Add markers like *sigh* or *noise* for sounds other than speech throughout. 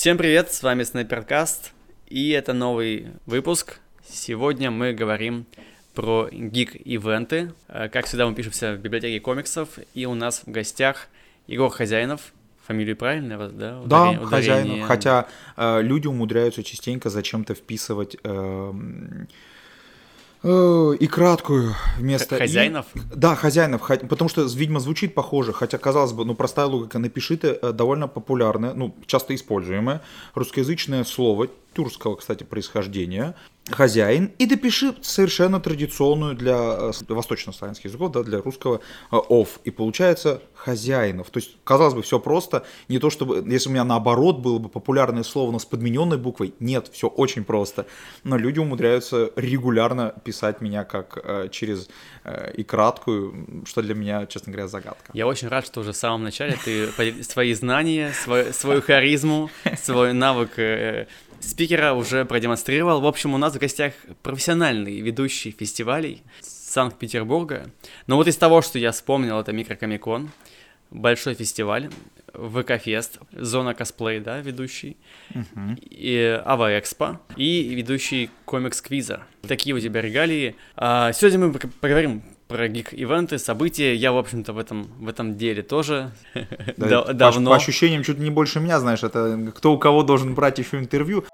Всем привет, с вами Снайперкаст, и это новый выпуск. Сегодня мы говорим про гик-ивенты. Э, как всегда, мы пишемся в библиотеке комиксов, и у нас в гостях Егор Хозяинов, фамилию правильно, да? Да, ударение, Хозяинов, хотя э, люди умудряются частенько зачем-то вписывать... Э, и краткую вместо... Хозяинов? И... Да, хозяинов, потому что, видимо, звучит похоже, хотя, казалось бы, ну, простая логика, напиши ты э, довольно популярное, ну, часто используемое русскоязычное слово, тюркского, кстати, происхождения, хозяин, и допиши совершенно традиционную для э, восточнославянских языков, да, для русского ов. И получается хозяинов. То есть, казалось бы, все просто. Не то чтобы, если у меня наоборот было бы популярное слово, но с подмененной буквой. Нет, все очень просто. Но люди умудряются регулярно писать меня как э, через э, и краткую, что для меня, честно говоря, загадка. Я очень рад, что уже в самом начале ты свои знания, свою, свою харизму, свой навык э, спикера уже продемонстрировал. В общем, у нас в гостях профессиональный ведущий фестивалей Санкт-Петербурга. Но вот из того, что я вспомнил, это Микрокомикон, большой фестиваль, ВК-фест, зона косплей, да, ведущий, uh-huh. и Ава Экспо, и ведущий комикс-квиза. Такие у тебя регалии. А, сегодня мы поговорим про гик-ивенты, события. Я, в общем-то, в этом, в этом деле тоже да, давно. По, по ощущениям, чуть не больше меня, знаешь, это кто у кого должен брать еще интервью.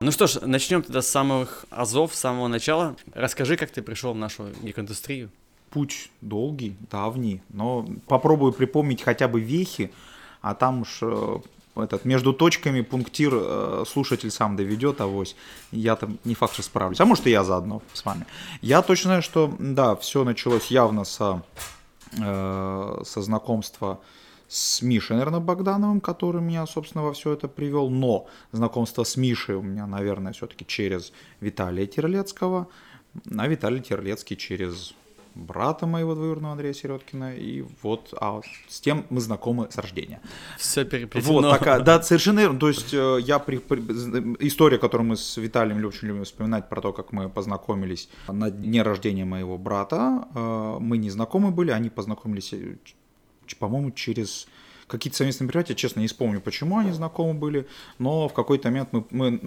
Ну что ж, начнем тогда с самых азов, с самого начала. Расскажи, как ты пришел в нашу гик-индустрию. Путь долгий, давний, но попробую припомнить хотя бы вехи, а там уж э, этот, между точками пунктир э, слушатель сам доведет, авось. Я там не факт, что справлюсь. А может и я заодно с вами. Я точно знаю, что да, все началось явно со, э, со знакомства с Мишей, наверное, Богдановым, который меня, собственно, во все это привел. Но знакомство с Мишей у меня, наверное, все-таки через Виталия Терлецкого, а Виталий Терлецкий через брата моего двоюродного Андрея Середкина, и вот, а с тем мы знакомы с рождения. Все переплетено. Вот такая, да, совершенно верно. То есть э, я при, при, история, которую мы с Виталием очень любим вспоминать про то, как мы познакомились на дне рождения моего брата. Э, мы не знакомы были, они познакомились, э, по-моему, через какие-то совместные мероприятия, честно, не вспомню, почему они знакомы были, но в какой-то момент мы, мы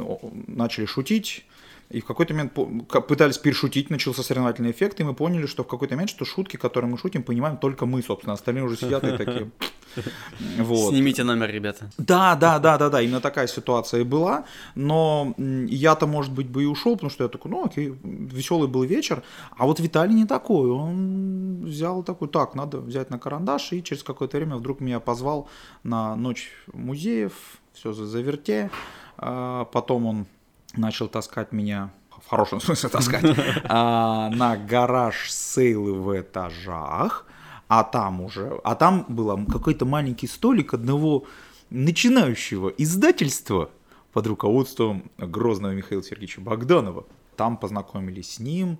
начали шутить, и в какой-то момент пытались перешутить, начался соревновательный эффект, и мы поняли, что в какой-то момент, что шутки, которые мы шутим, понимаем только мы, собственно, остальные уже сидят и *laughs* такие... Вот. Снимите номер, ребята. Да, да, да, да, да, именно такая ситуация и была, но я-то, может быть, бы и ушел, потому что я такой, ну окей, веселый был вечер, а вот Виталий не такой, он взял такой, так, надо взять на карандаш, и через какое-то время вдруг меня позвал на ночь музеев, все заверте, а потом он начал таскать меня, в хорошем *laughs* смысле таскать, *laughs* а, на гараж сейлы в этажах, а там уже, а там был какой-то маленький столик одного начинающего издательства под руководством Грозного Михаила Сергеевича Богданова. Там познакомились с ним,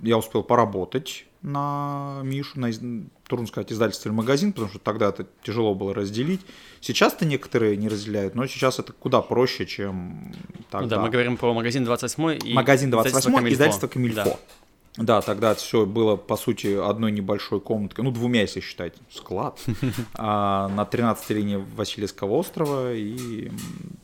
я успел поработать на Мишу, на, трудно сказать, издательство или магазин, потому что тогда это тяжело было разделить. Сейчас-то некоторые не разделяют, но сейчас это куда проще, чем тогда. Ну да, мы говорим про магазин 28 и Магазин 28 издательство издательство Камильфо. Да. Да, тогда все было, по сути, одной небольшой комнаткой, ну, двумя, если считать, склад, *laughs* а, на 13 линии Васильевского острова, и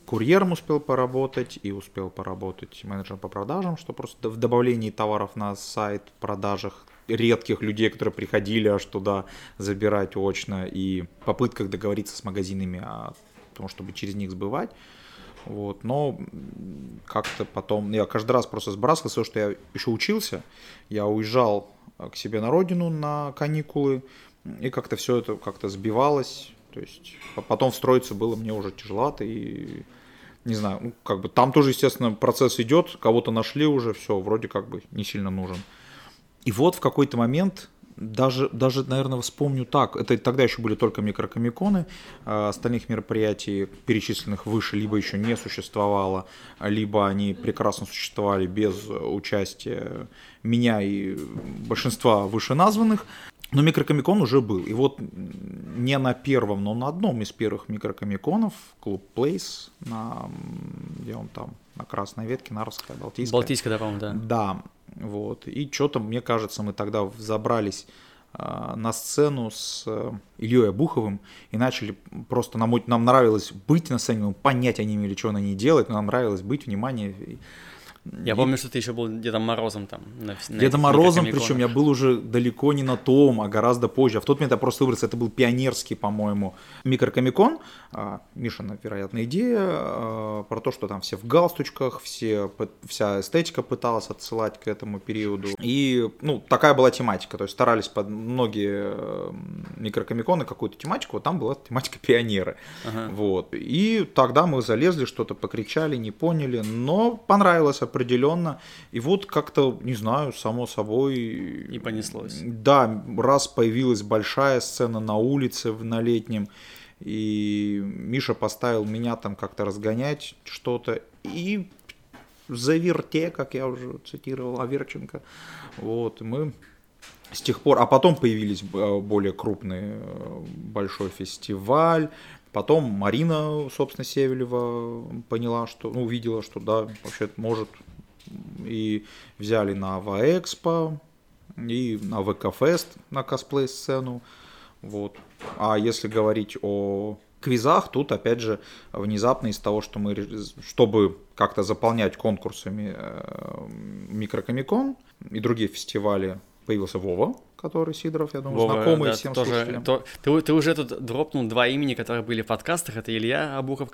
курьером успел поработать, и успел поработать менеджером по продажам, что просто в добавлении товаров на сайт, продажах редких людей, которые приходили аж туда забирать очно, и попытках договориться с магазинами о том, чтобы через них сбывать. Вот, но как-то потом, я каждый раз просто сбрасывал все, что я еще учился. Я уезжал к себе на родину на каникулы, и как-то все это как-то сбивалось. То есть потом встроиться было мне уже тяжеловато, и не знаю, ну, как бы там тоже, естественно, процесс идет, кого-то нашли уже, все, вроде как бы не сильно нужен. И вот в какой-то момент даже, даже, наверное, вспомню так. Это тогда еще были только микрокомиконы. А остальных мероприятий, перечисленных выше, либо еще не существовало, либо они прекрасно существовали без участия меня и большинства вышеназванных. Но микрокомикон уже был. И вот не на первом, но на одном из первых микрокомиконов, клуб Place, на, где он там, на Красной Ветке, Нарвская, Балтийская. Балтийская, да, по-моему, да. Да, вот. И что-то, мне кажется, мы тогда забрались а, на сцену с э, Ильей Обуховым и начали просто, нам, нам нравилось быть на сцене, мы понятия не имели, что ней делать, но нам нравилось быть, внимание, я и... помню, что ты еще был Дедом Морозом там. На, на Дедом Морозом, причем я был уже далеко не на том, а гораздо позже. А в тот момент я просто выбрался, это был пионерский, по-моему, микрокомикон. А, Мишина, вероятно, идея а, про то, что там все в галстучках, все, вся эстетика пыталась отсылать к этому периоду. И, ну, такая была тематика, то есть старались под многие микрокомиконы какую-то тематику, вот там была тематика пионеры. Ага. Вот. И тогда мы залезли, что-то покричали, не поняли, но понравилось определенно. И вот как-то, не знаю, само собой... И понеслось. Да, раз появилась большая сцена на улице на летнем, и Миша поставил меня там как-то разгонять что-то, и заверте, как я уже цитировал Аверченко, вот, мы с тех пор, а потом появились э, более крупный э, большой фестиваль, Потом Марина, собственно, Севелева поняла, что, ну, увидела, что да, вообще может. И взяли на Ава-Экспо и на ВК-фест на косплей-сцену. Вот. А если говорить о квизах, тут опять же внезапно из того, что мы, чтобы как-то заполнять конкурсами э, микрокомикон и другие фестивали, появился Вова, который Сидоров, я думаю, Вова, знакомый да, всем тоже, слушателям. То, ты, ты уже тут дропнул два имени, которые были в подкастах. Это Илья Абухов,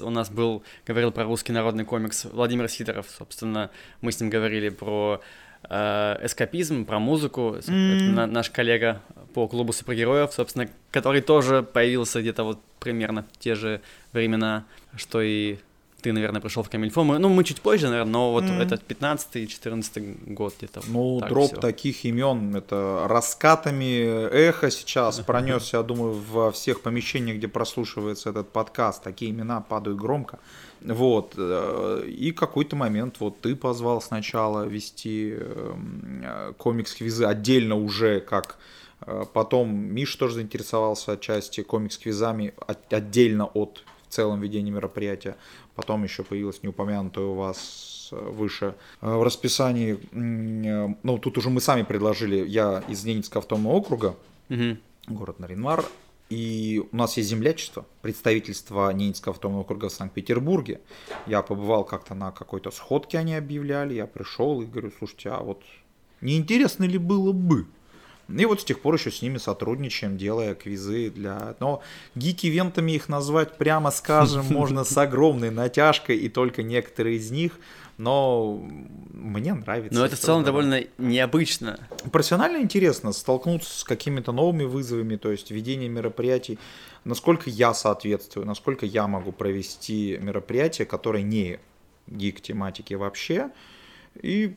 у нас был, говорил про русский народный комикс, Владимир Сидоров, собственно, мы с ним говорили про э, эскапизм, про музыку. Mm. Это на, наш коллега по клубу супергероев, собственно, который тоже появился где-то вот примерно в те же времена, что и ты, наверное, пришел в Камильфо. Мы, ну, мы чуть позже, наверное, но вот mm. этот 15-14 год где-то. Ну, так дроп всё. таких имен, это раскатами эхо сейчас *laughs* пронесся, я думаю, во всех помещениях, где прослушивается этот подкаст. Такие имена падают громко. Вот. Э, и какой-то момент вот ты позвал сначала вести эм, комикс-квизы отдельно уже как э, Потом Миш тоже заинтересовался отчасти комикс-квизами отдельно от в целом ведения мероприятия. Потом еще появилась неупомянутая у вас э, выше э, в расписании. Э, ну, тут уже мы сами предложили. Я из Ненецкого автономного округа, угу. город Наринмар. И у нас есть землячество, представительство Ненецкого автономного округа в Санкт-Петербурге. Я побывал как-то на какой-то сходке, они объявляли. Я пришел и говорю, слушайте, а вот не интересно ли было бы и вот с тех пор еще с ними сотрудничаем, делая квизы для... Но гик-ивентами их назвать, прямо скажем, *laughs* можно с огромной натяжкой, и только некоторые из них, но мне нравится. Но это в целом довольно необычно. Профессионально интересно столкнуться с какими-то новыми вызовами, то есть ведение мероприятий, насколько я соответствую, насколько я могу провести мероприятие, которое не гик-тематики вообще, и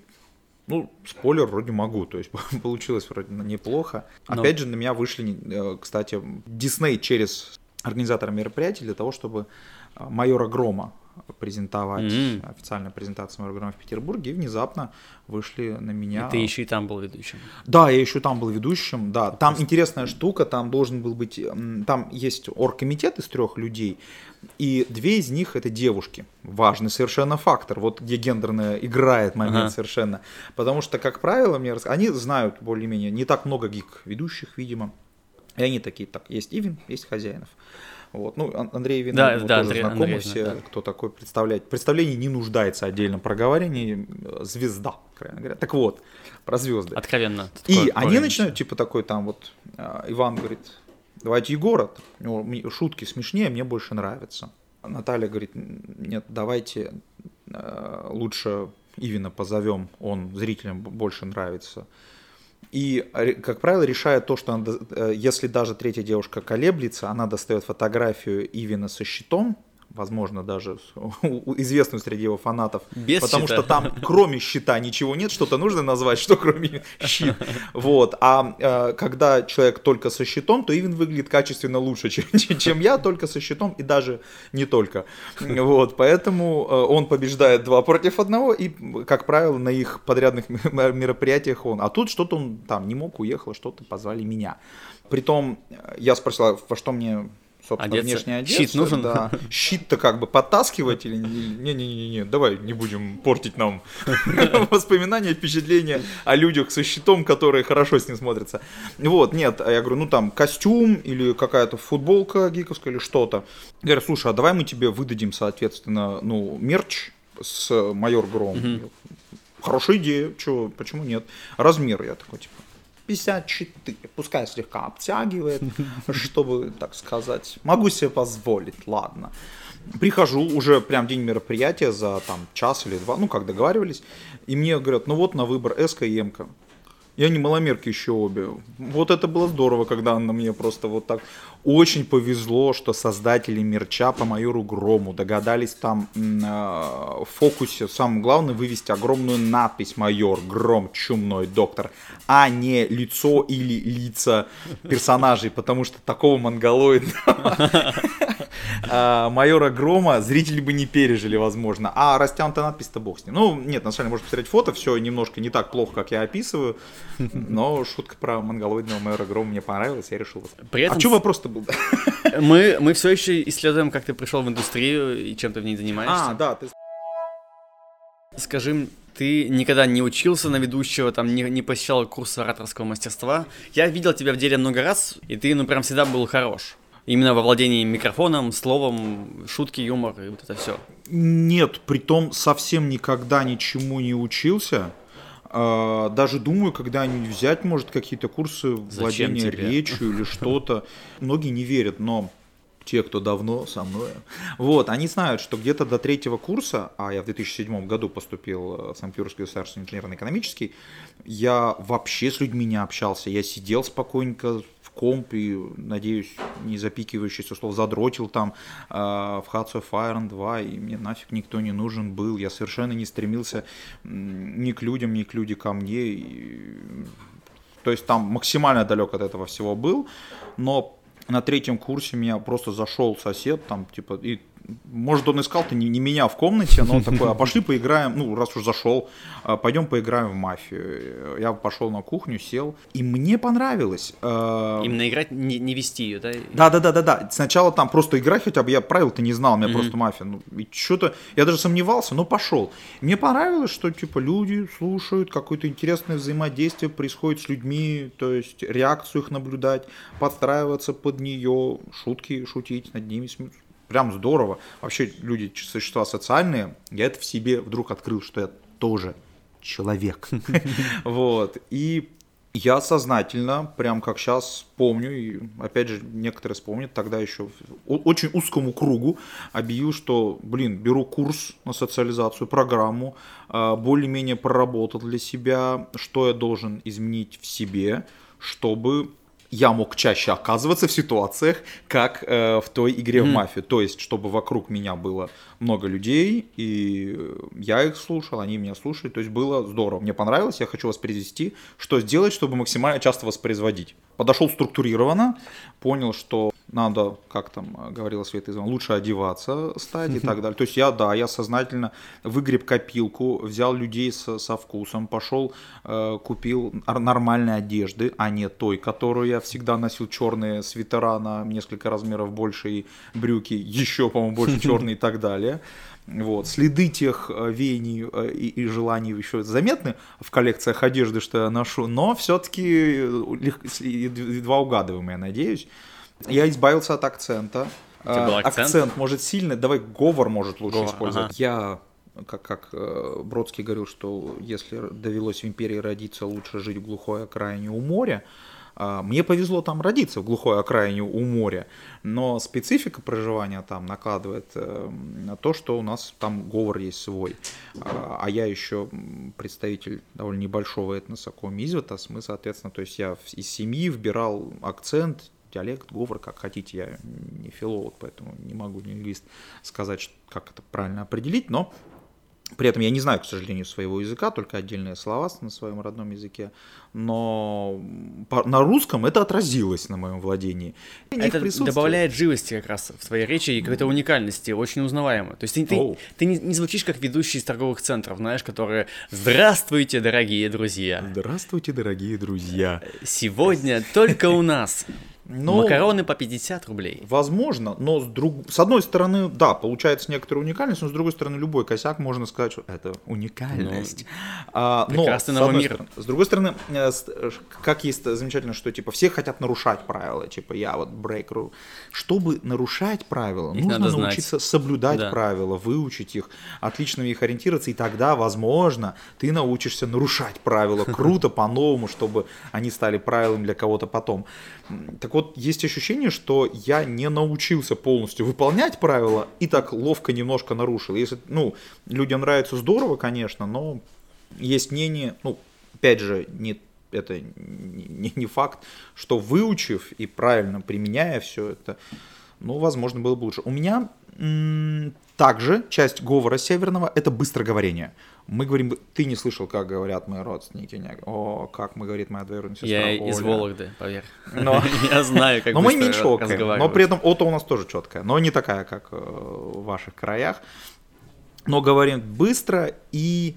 ну, спойлер вроде могу, то есть *laughs* получилось вроде неплохо. Но... Опять же, на меня вышли, э, кстати, Дисней через организатора мероприятия для того, чтобы э, майора Грома презентовать, mm-hmm. официальная презентация моего программы в Петербурге, и внезапно вышли на меня. И ты еще и там был ведущим. Да, я еще там был ведущим, да. Там Просто... интересная штука, там должен был быть, там есть оргкомитет из трех людей, и две из них это девушки. Важный совершенно фактор, вот где гендерная играет момент ага. совершенно. Потому что, как правило, мне рас... они знают более-менее не так много гик-ведущих, видимо. И они такие, так, есть Ивин, есть Хозяинов. Вот. Ну, Андрей Вин, да, да, тоже Андрей, знакомы Андрей, все, да. кто такой представляет. Представление не нуждается отдельно проговорение, звезда, крайне говоря. Так вот, про звезды. Откровенно. И они начинают, типа, такой там вот, а, Иван говорит, давайте Егора, шутки смешнее, мне больше нравятся. Наталья говорит, нет, давайте э, лучше Ивина позовем, он зрителям больше нравится. И, как правило, решает то, что она, э, если даже третья девушка колеблется, она достает фотографию Ивина со щитом, возможно, даже *laughs* известную среди его фанатов, Без потому щита. что там кроме щита ничего нет, что-то нужно назвать, *laughs* что кроме щит. Вот. А э, когда человек только со щитом, то Ивен выглядит качественно лучше, *laughs* чем, чем я, только со щитом и даже не только. Вот. Поэтому э, он побеждает два против одного, и, как правило, на их подрядных мероприятиях он. А тут что-то он там не мог, уехал, что-то позвали меня. Притом, э, я спросил, а во что мне собственно, Одеться. внешне одеться. Щит нужен? Да. *laughs* Щит-то как бы подтаскивать или... Не-не-не, давай не будем портить нам *laughs* воспоминания, впечатления о людях со щитом, которые хорошо с ним смотрятся. Вот, нет, а я говорю, ну там костюм или какая-то футболка гиковская или что-то. Я говорю, слушай, а давай мы тебе выдадим, соответственно, ну, мерч с майор Гром. Угу. Хорошая идея, чего, почему нет? Размер, я такой, типа, 54, пускай слегка обтягивает, чтобы, так сказать, могу себе позволить, ладно. Прихожу уже прям день мероприятия за там час или два, ну как договаривались, и мне говорят, ну вот на выбор S и M. И они маломерки еще обе. Вот это было здорово, когда она мне просто вот так... Очень повезло, что создатели мерча по майору Грому догадались там э, в фокусе, самое главное, вывести огромную надпись «Майор Гром, чумной доктор», а не лицо или лица персонажей, потому что такого монголоидного а, *laughs* майора Грома зрители бы не пережили, возможно. А растянутая надпись-то бог с ним. Ну, нет, на самом деле, можно посмотреть фото, все немножко не так плохо, как я описываю. Но шутка про монголоидного майора Грома мне понравилась, я решил. При этом... А что вопрос-то был? *laughs* Мы, мы все еще исследуем, как ты пришел в индустрию и чем ты в ней занимаешься. А, да, ты... Скажи, ты никогда не учился на ведущего, там не, не посещал курсы ораторского мастерства. Я видел тебя в деле много раз, и ты, ну, прям всегда был хорош. Именно во владении микрофоном, словом, шутки, юмор и вот это все. Нет, при том совсем никогда ничему не учился. А, даже думаю, когда-нибудь взять, может, какие-то курсы Зачем владения тебе? речью или *laughs* что-то. Многие не верят, но те, кто давно со мной, вот, они знают, что где-то до третьего курса, а я в 2007 году поступил в Санкт-Петербургский государственный инженерно-экономический, я вообще с людьми не общался, я сидел спокойненько комп и, надеюсь, не запикивающийся слов задротил там э, в Hearts of Iron 2, и мне нафиг никто не нужен был. Я совершенно не стремился ни к людям, ни к люди ко мне. И, то есть там максимально далек от этого всего был, но на третьем курсе меня просто зашел сосед, там, типа, и может, он искал-то не, не меня в комнате, но он такой, а пошли поиграем, ну, раз уж зашел, а, пойдем поиграем в мафию. Я пошел на кухню, сел, и мне понравилось. А, Именно играть, не, не вести ее, да? Да, да, да, да, да. Сначала там просто играть хотя бы, я правил-то не знал, у меня mm-hmm. просто мафия. Ну, и что-то, я даже сомневался, но пошел. Мне понравилось, что, типа, люди слушают, какое-то интересное взаимодействие происходит с людьми, то есть реакцию их наблюдать, подстраиваться под нее, шутки шутить над ними, прям здорово. Вообще люди существа социальные, я это в себе вдруг открыл, что я тоже человек. *laughs* Вот. И я сознательно, прям как сейчас помню, и опять же некоторые вспомнят, тогда еще очень узкому кругу объявил, что, блин, беру курс на социализацию, программу, а, более-менее проработал для себя, что я должен изменить в себе, чтобы я мог чаще оказываться в ситуациях, как э, в той игре mm. в мафию. То есть, чтобы вокруг меня было много людей, и я их слушал, они меня слушали. То есть, было здорово. Мне понравилось, я хочу воспроизвести. Что сделать, чтобы максимально часто воспроизводить? Подошел структурированно, понял, что надо, как там говорила Света Изван, лучше одеваться стать и *laughs* так далее. То есть я, да, я сознательно выгреб копилку, взял людей со, со вкусом, пошел, э, купил нормальной одежды, а не той, которую я всегда носил, черные свитера на несколько размеров больше и брюки еще, по-моему, больше *laughs* черные и так далее. Вот. Следы тех э, веяний э, и, и желаний еще заметны в коллекциях одежды, что я ношу, но все-таки едва угадываемые, я надеюсь. Я избавился от акцента. акцент? акцент может сильный, давай говор может лучше говор, использовать. Ага. Я как, как э, Бродский говорил, что если довелось в империи родиться, лучше жить в глухой окраине у моря. А, мне повезло там родиться в глухой окраине у моря, но специфика проживания там накладывает э, на то, что у нас там говор есть свой. А, а я еще представитель довольно небольшого этноса Комизвитас, мы, соответственно, то есть я из семьи вбирал акцент, диалект, говор, как хотите, я не филолог, поэтому не могу, не лингвист, сказать, как это правильно определить, но при этом я не знаю, к сожалению, своего языка, только отдельные слова на своем родном языке, но на русском это отразилось на моем владении. Это добавляет живости как раз в твоей речи и какой-то уникальности, очень узнаваемо. То есть ты, ты, ты не, не звучишь как ведущий из торговых центров, знаешь, которые «Здравствуйте, дорогие друзья!» Здравствуйте, дорогие друзья! Сегодня только у нас Но, Макароны по 50 рублей. Возможно, но с, друг... с одной стороны, да, получается некоторая уникальность, но с другой стороны, любой косяк можно сказать, что это уникальность. Ну, а, но, с, одной мир. Стороны, с другой стороны, э, как есть замечательно, что типа все хотят нарушать правила, типа я вот брейкру. Чтобы нарушать правила, их нужно научиться знать. соблюдать да. правила, выучить их, отлично в них ориентироваться, и тогда, возможно, ты научишься нарушать правила *laughs* круто, по-новому, чтобы они стали правилами для кого-то потом. Так вот, есть ощущение, что я не научился полностью выполнять правила и так ловко немножко нарушил. Если, ну, людям нравится здорово, конечно, но есть мнение, ну, опять же, не, это не, не факт, что выучив и правильно применяя все это, ну, возможно, было бы лучше. У меня также часть говора северного – это быстроговорение. Мы говорим, ты не слышал, как говорят мои родственники. Не, О, как мы говорит моя двоюродная сестра. Я Оля. из Вологды, поверь. Но... *laughs* Я знаю, как Но мы меньше Но при этом ото у нас тоже четкая, но не такая, как э, в ваших краях. Но говорим быстро и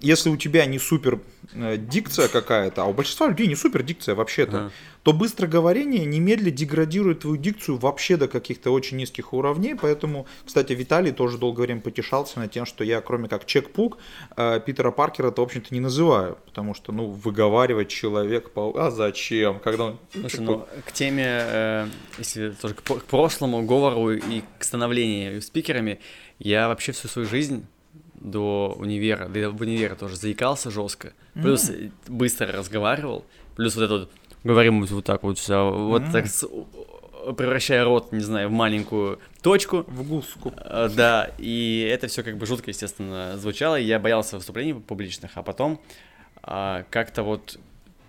если у тебя не супер дикция какая-то, а у большинства людей не супер дикция вообще-то, ага. то быстроговорение немедленно деградирует твою дикцию вообще до каких-то очень низких уровней. Поэтому, кстати, Виталий тоже долгое время потешался над тем, что я, кроме как чекпук, э, Питера Паркера это, в общем-то, не называю. Потому что, ну, выговаривать человек по... А зачем? Когда он... Слушай, ну, к теме, э, если тоже к, к прошлому говору и к становлению спикерами, я вообще всю свою жизнь до универа, да и в универе тоже заикался жестко, плюс mm-hmm. быстро разговаривал, плюс вот это вот, говорим вот так вот все, вот mm-hmm. так с, превращая рот, не знаю, в маленькую точку. В гуску. А, да, и это все как бы жутко, естественно, звучало, и я боялся выступлений публичных, а потом а, как-то вот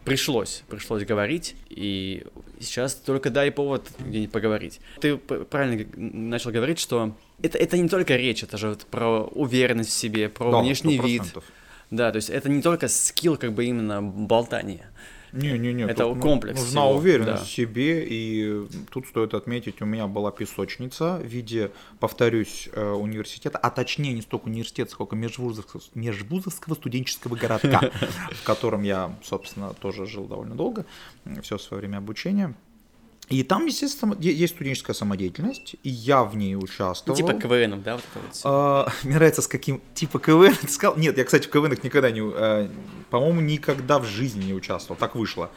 пришлось, пришлось говорить, и сейчас только дай повод где-нибудь поговорить. Ты правильно начал говорить, что это, это не только речь, это же вот про уверенность в себе, про да, внешний 100%. вид. Да, то есть это не только скилл, как бы именно болтания. Не-не-не, это тут комплекс. Нужна всего, уверенность да. в себе, и тут стоит отметить, у меня была песочница в виде, повторюсь, э, университета, а точнее не столько университета, сколько межвузовского, межвузовского студенческого городка, *laughs* в котором я, собственно, тоже жил довольно долго, все свое время обучения. И там, естественно, есть студенческая самодеятельность, и я в ней участвовал. Типа КВН, да, вот это вот а, *laughs* Мне нравится, с каким типа КВН ты сказал. Нет, я, кстати, в КВН никогда не, а, по-моему, никогда в жизни не участвовал, так вышло.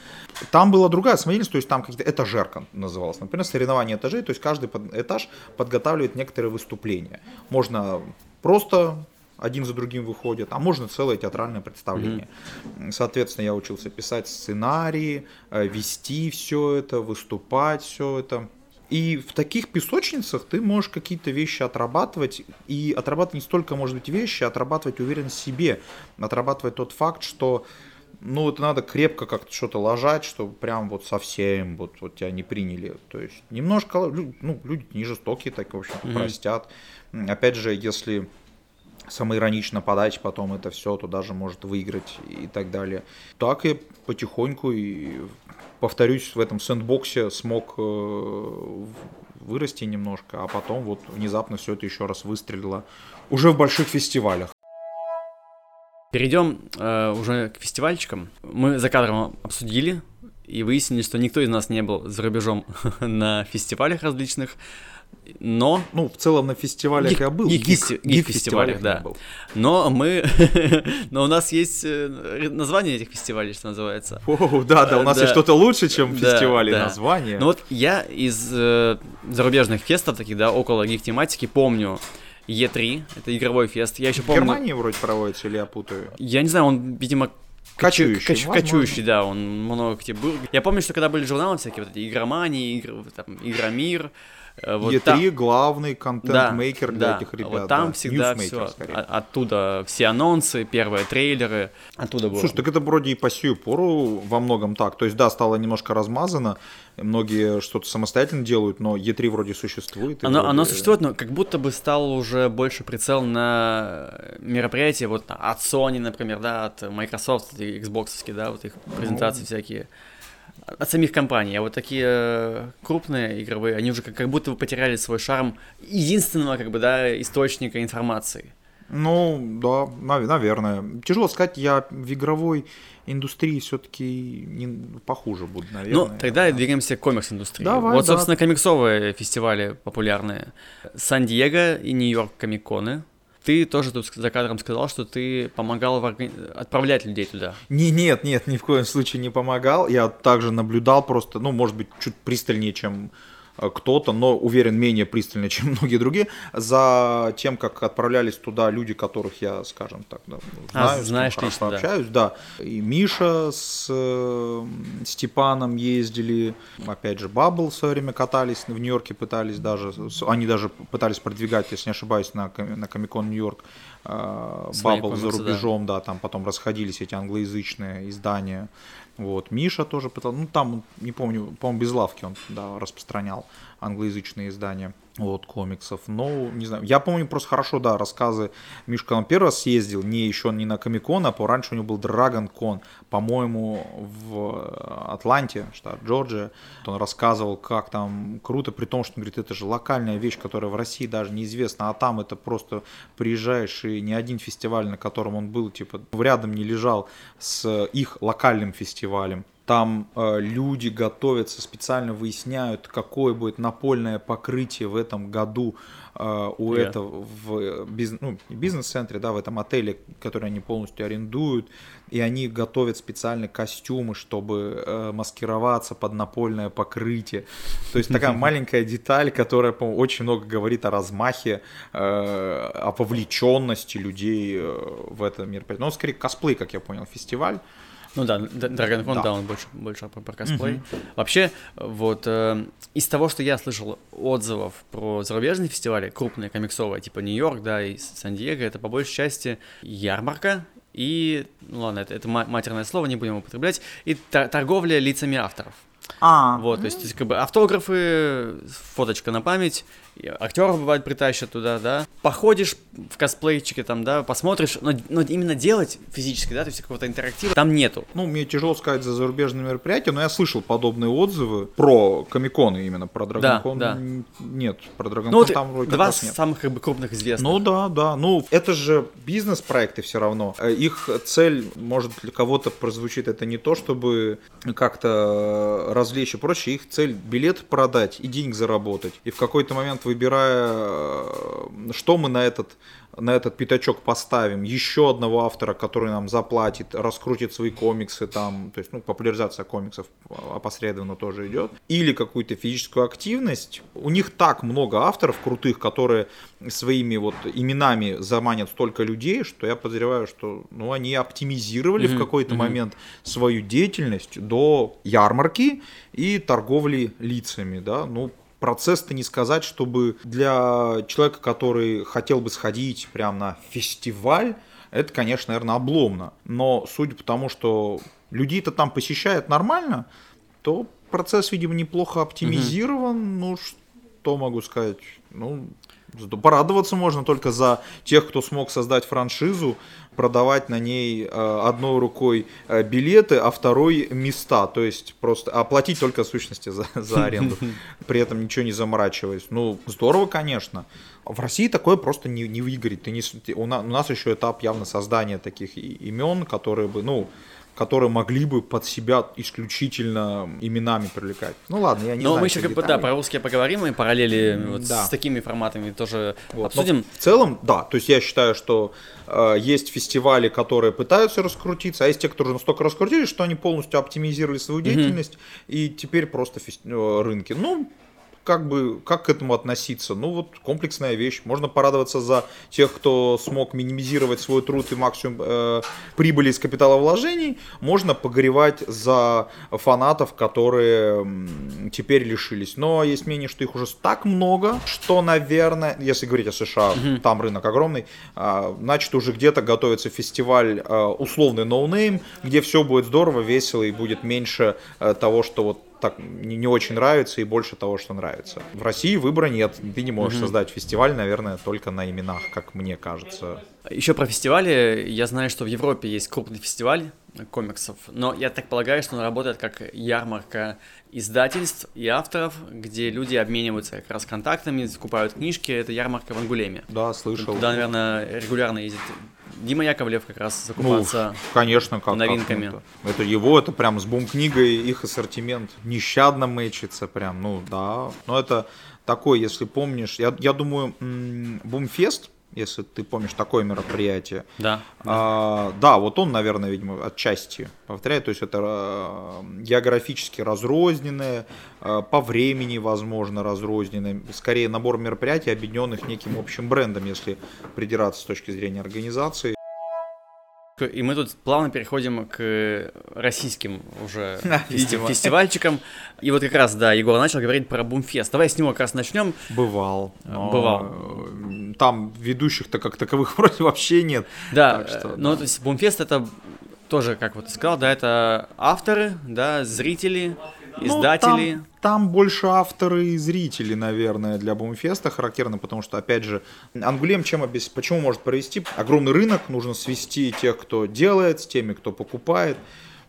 Там была другая самодеятельность, то есть там какие-то этажерка называлось. Например, соревнование этажей, то есть каждый этаж подготавливает некоторые выступления. Можно просто один за другим выходят, а можно целое театральное представление. Mm-hmm. Соответственно, я учился писать сценарии, э, вести все это, выступать все это. И в таких песочницах ты можешь какие-то вещи отрабатывать, и отрабатывать не столько, может быть, вещи, а отрабатывать уверенность в себе, отрабатывать тот факт, что ну, это надо крепко как-то что-то ложать, чтобы прям вот совсем вот, вот тебя не приняли. То есть немножко, ну, люди не жестокие, так, в общем mm-hmm. простят. Опять же, если самоиронично подать потом это все, то даже может выиграть и так далее. Так и потихоньку, и повторюсь, в этом сэндбоксе смог э, вырасти немножко, а потом вот внезапно все это еще раз выстрелило уже в больших фестивалях. Перейдем э, уже к фестивальчикам. Мы за кадром обсудили и выяснили, что никто из нас не был за рубежом *laughs* на фестивалях различных но... Ну, в целом на фестивалях geek, я был. Geek, geek, geek фестивалях, да. Был. Но мы... *laughs* но у нас есть э, название этих фестивалей, что называется. О, да, да, у нас да. есть что-то лучше, чем фестивали, да. название. Ну вот я из э, зарубежных фестов таких, да, около geek -тематики помню E3, это игровой фест. Я еще помню... В Германии вроде проводится, или я путаю? Я не знаю, он, видимо, Кочующий. Коч, кочующий, да, он много где был. Я помню, что когда были журналы всякие, вот эти Игромании, игр, там, Игромир, вот E3 там... главный контент-мейкер да, для да, этих ребят. Вот там да. всегда все. Оттуда все анонсы, первые трейлеры. Оттуда было. Слушай, так это вроде и по сию пору во многом так. То есть, да, стало немножко размазано. Многие что-то самостоятельно делают, но E3 вроде существует. Оно, вроде... оно существует, но как будто бы стал уже больше прицел на мероприятия вот от Sony, например, да, от Microsoft, Xbox, да, вот их презентации ну... всякие от самих компаний, а вот такие э, крупные игровые, они уже как, как будто бы потеряли свой шарм единственного, как бы, да, источника информации. Ну, да, наверное. Тяжело сказать, я в игровой индустрии все-таки не похуже буду, наверное. Ну, тогда двигаемся к комикс-индустрии. Давай, вот, да. собственно, комиксовые фестивали популярные. Сан-Диего и Нью-Йорк комиконы. Ты тоже тут за кадром сказал, что ты помогал органи... отправлять людей туда. Не, нет, нет, ни в коем случае не помогал. Я также наблюдал просто, ну, может быть, чуть пристальнее, чем кто-то, но уверен, менее пристально, *laughs* чем многие другие, за тем, как отправлялись туда люди, которых я, скажем так, да, знаю, а, знаешь, лично, общаюсь, да. да. И Миша с э, Степаном ездили, опять же, Бабл в свое время катались, в Нью-Йорке пытались даже, они даже пытались продвигать, если не ошибаюсь, на, на Комикон Нью-Йорк, Бабл э, за рубежом, да. да, там потом расходились эти англоязычные издания. Вот, Миша тоже пытался, ну там, не помню, по-моему, без лавки он да, распространял англоязычные издания вот, комиксов. Но, не знаю, я помню просто хорошо, да, рассказы Мишка, он первый раз съездил, не еще не на Комикон, а раньше у него был Драгон Кон, по-моему, в Атланте, штат Джорджия. Он рассказывал, как там круто, при том, что, он говорит, это же локальная вещь, которая в России даже неизвестна, а там это просто приезжаешь, и ни один фестиваль, на котором он был, типа, рядом не лежал с их локальным фестивалем. Там э, люди готовятся, специально выясняют, какое будет напольное покрытие в этом году э, у yeah. этого в бизнес, ну, бизнес-центре, да, в этом отеле, который они полностью арендуют, и они готовят специальные костюмы, чтобы э, маскироваться под напольное покрытие. То есть такая *laughs* маленькая деталь, которая, очень много говорит о размахе, э, о вовлеченности людей э, в это мероприятие. Но ну, скорее косплей, как я понял, фестиваль. Ну да, DragonCon, да. да, он больше, больше про, про косплей. Угу. Вообще, вот э, из того, что я слышал отзывов про зарубежные фестивали, крупные комиксовые, типа Нью-Йорк, да, и Сан-Диего, это по большей части ярмарка и, ну ладно, это, это матерное слово, не будем употреблять, и торговля лицами авторов. А. Вот, то есть, как бы автографы, фоточка на память, актеров бывает притащат туда, да. Походишь в косплейчике там, да, посмотришь, но, но именно делать физически, да, то есть какого-то интерактива там нету. Ну, мне тяжело сказать за зарубежные мероприятия, но я слышал подобные отзывы про комиконы именно, про Драгонкон. Да, да. Нет, про Драгонкон ну, вот там вроде Два нет. самых как бы крупных известных. Ну да, да, ну это же бизнес-проекты все равно. Э, их цель, может для кого-то прозвучит, это не то, чтобы как-то развлечь и прочее, их цель билет продать и денег заработать. И в какой-то момент выбирая, э, что мы на этот, на этот пятачок поставим. Еще одного автора, который нам заплатит, раскрутит свои комиксы, там, то есть ну, популяризация комиксов опосредованно тоже идет. Или какую-то физическую активность. У них так много авторов крутых, которые своими вот именами заманят столько людей, что я подозреваю, что ну, они оптимизировали mm-hmm. в какой-то mm-hmm. момент свою деятельность до ярмарки и торговли лицами, да, ну, процесс-то не сказать, чтобы для человека, который хотел бы сходить прямо на фестиваль, это, конечно, наверное, обломно. Но судя по тому, что людей-то там посещают нормально, то процесс, видимо, неплохо оптимизирован. Угу. Ну, что могу сказать? Ну, Порадоваться можно только за тех, кто смог создать франшизу, продавать на ней э, одной рукой э, билеты, а второй места. То есть просто оплатить только сущности за, за *laughs* аренду, при этом ничего не заморачиваясь. Ну, здорово, конечно. В России такое просто не, не выиграть. Ты не, у, нас, у нас еще этап явно создания таких имен, которые бы, ну, которые могли бы под себя исключительно именами привлекать. Ну ладно, я не Но знаю. мы еще, как бы, да, про русские поговорим и параллели вот да. с такими форматами тоже вот. обсудим. Но в целом, да, то есть я считаю, что э, есть фестивали, которые пытаются раскрутиться, а есть те, которые настолько раскрутились, что они полностью оптимизировали свою деятельность, mm-hmm. и теперь просто фест... Э, рынки. Ну, как бы, как к этому относиться? Ну, вот комплексная вещь. Можно порадоваться за тех, кто смог минимизировать свой труд и максимум э, прибыли из капиталовложений. Можно погоревать за фанатов, которые теперь лишились. Но есть мнение, что их уже так много, что, наверное, если говорить о США, mm-hmm. там рынок огромный, э, значит, уже где-то готовится фестиваль э, условный no name, где все будет здорово, весело и будет меньше э, того, что вот так не, не очень нравится и больше того, что нравится. В России выбора нет. Ты не можешь mm-hmm. создать фестиваль, наверное, только на именах, как мне кажется. Еще про фестивали. Я знаю, что в Европе есть крупный фестиваль комиксов. Но я так полагаю, что он работает как ярмарка издательств и авторов, где люди обмениваются как раз контактами, закупают книжки. Это ярмарка в Ангулеме. Да, слышал. Туда, наверное, регулярно ездит Дима Яковлев как раз закупаться ну, конечно, как, новинками. Как, это, это его, это прям с бум-книгой их ассортимент нещадно мэчится прям, ну да. Но это такой, если помнишь, я, я думаю, Бумфест, если ты помнишь такое мероприятие. Да. А, да, вот он, наверное, видимо, отчасти повторяет. То есть это а, географически разрозненное, а, по времени, возможно, разрозненное. Скорее набор мероприятий, объединенных неким общим брендом, если придираться с точки зрения организации. И мы тут плавно переходим к российским уже *laughs* фестив- фестивальчикам. И вот как раз, да, Егор начал говорить про Бумфест. Давай с него как раз начнем. Бывал. Бывал. Э, там ведущих-то как таковых *laughs* вроде вообще нет. Да, что, ну да. то есть Бумфест это тоже, как вот ты сказал, да, это авторы, да, зрители, издатели. Ну, там, там больше авторы и зрители, наверное, для Бумфеста характерно, потому что, опять же, Ангулем чем объяснить, почему может провести? Огромный рынок, нужно свести тех, кто делает, с теми, кто покупает.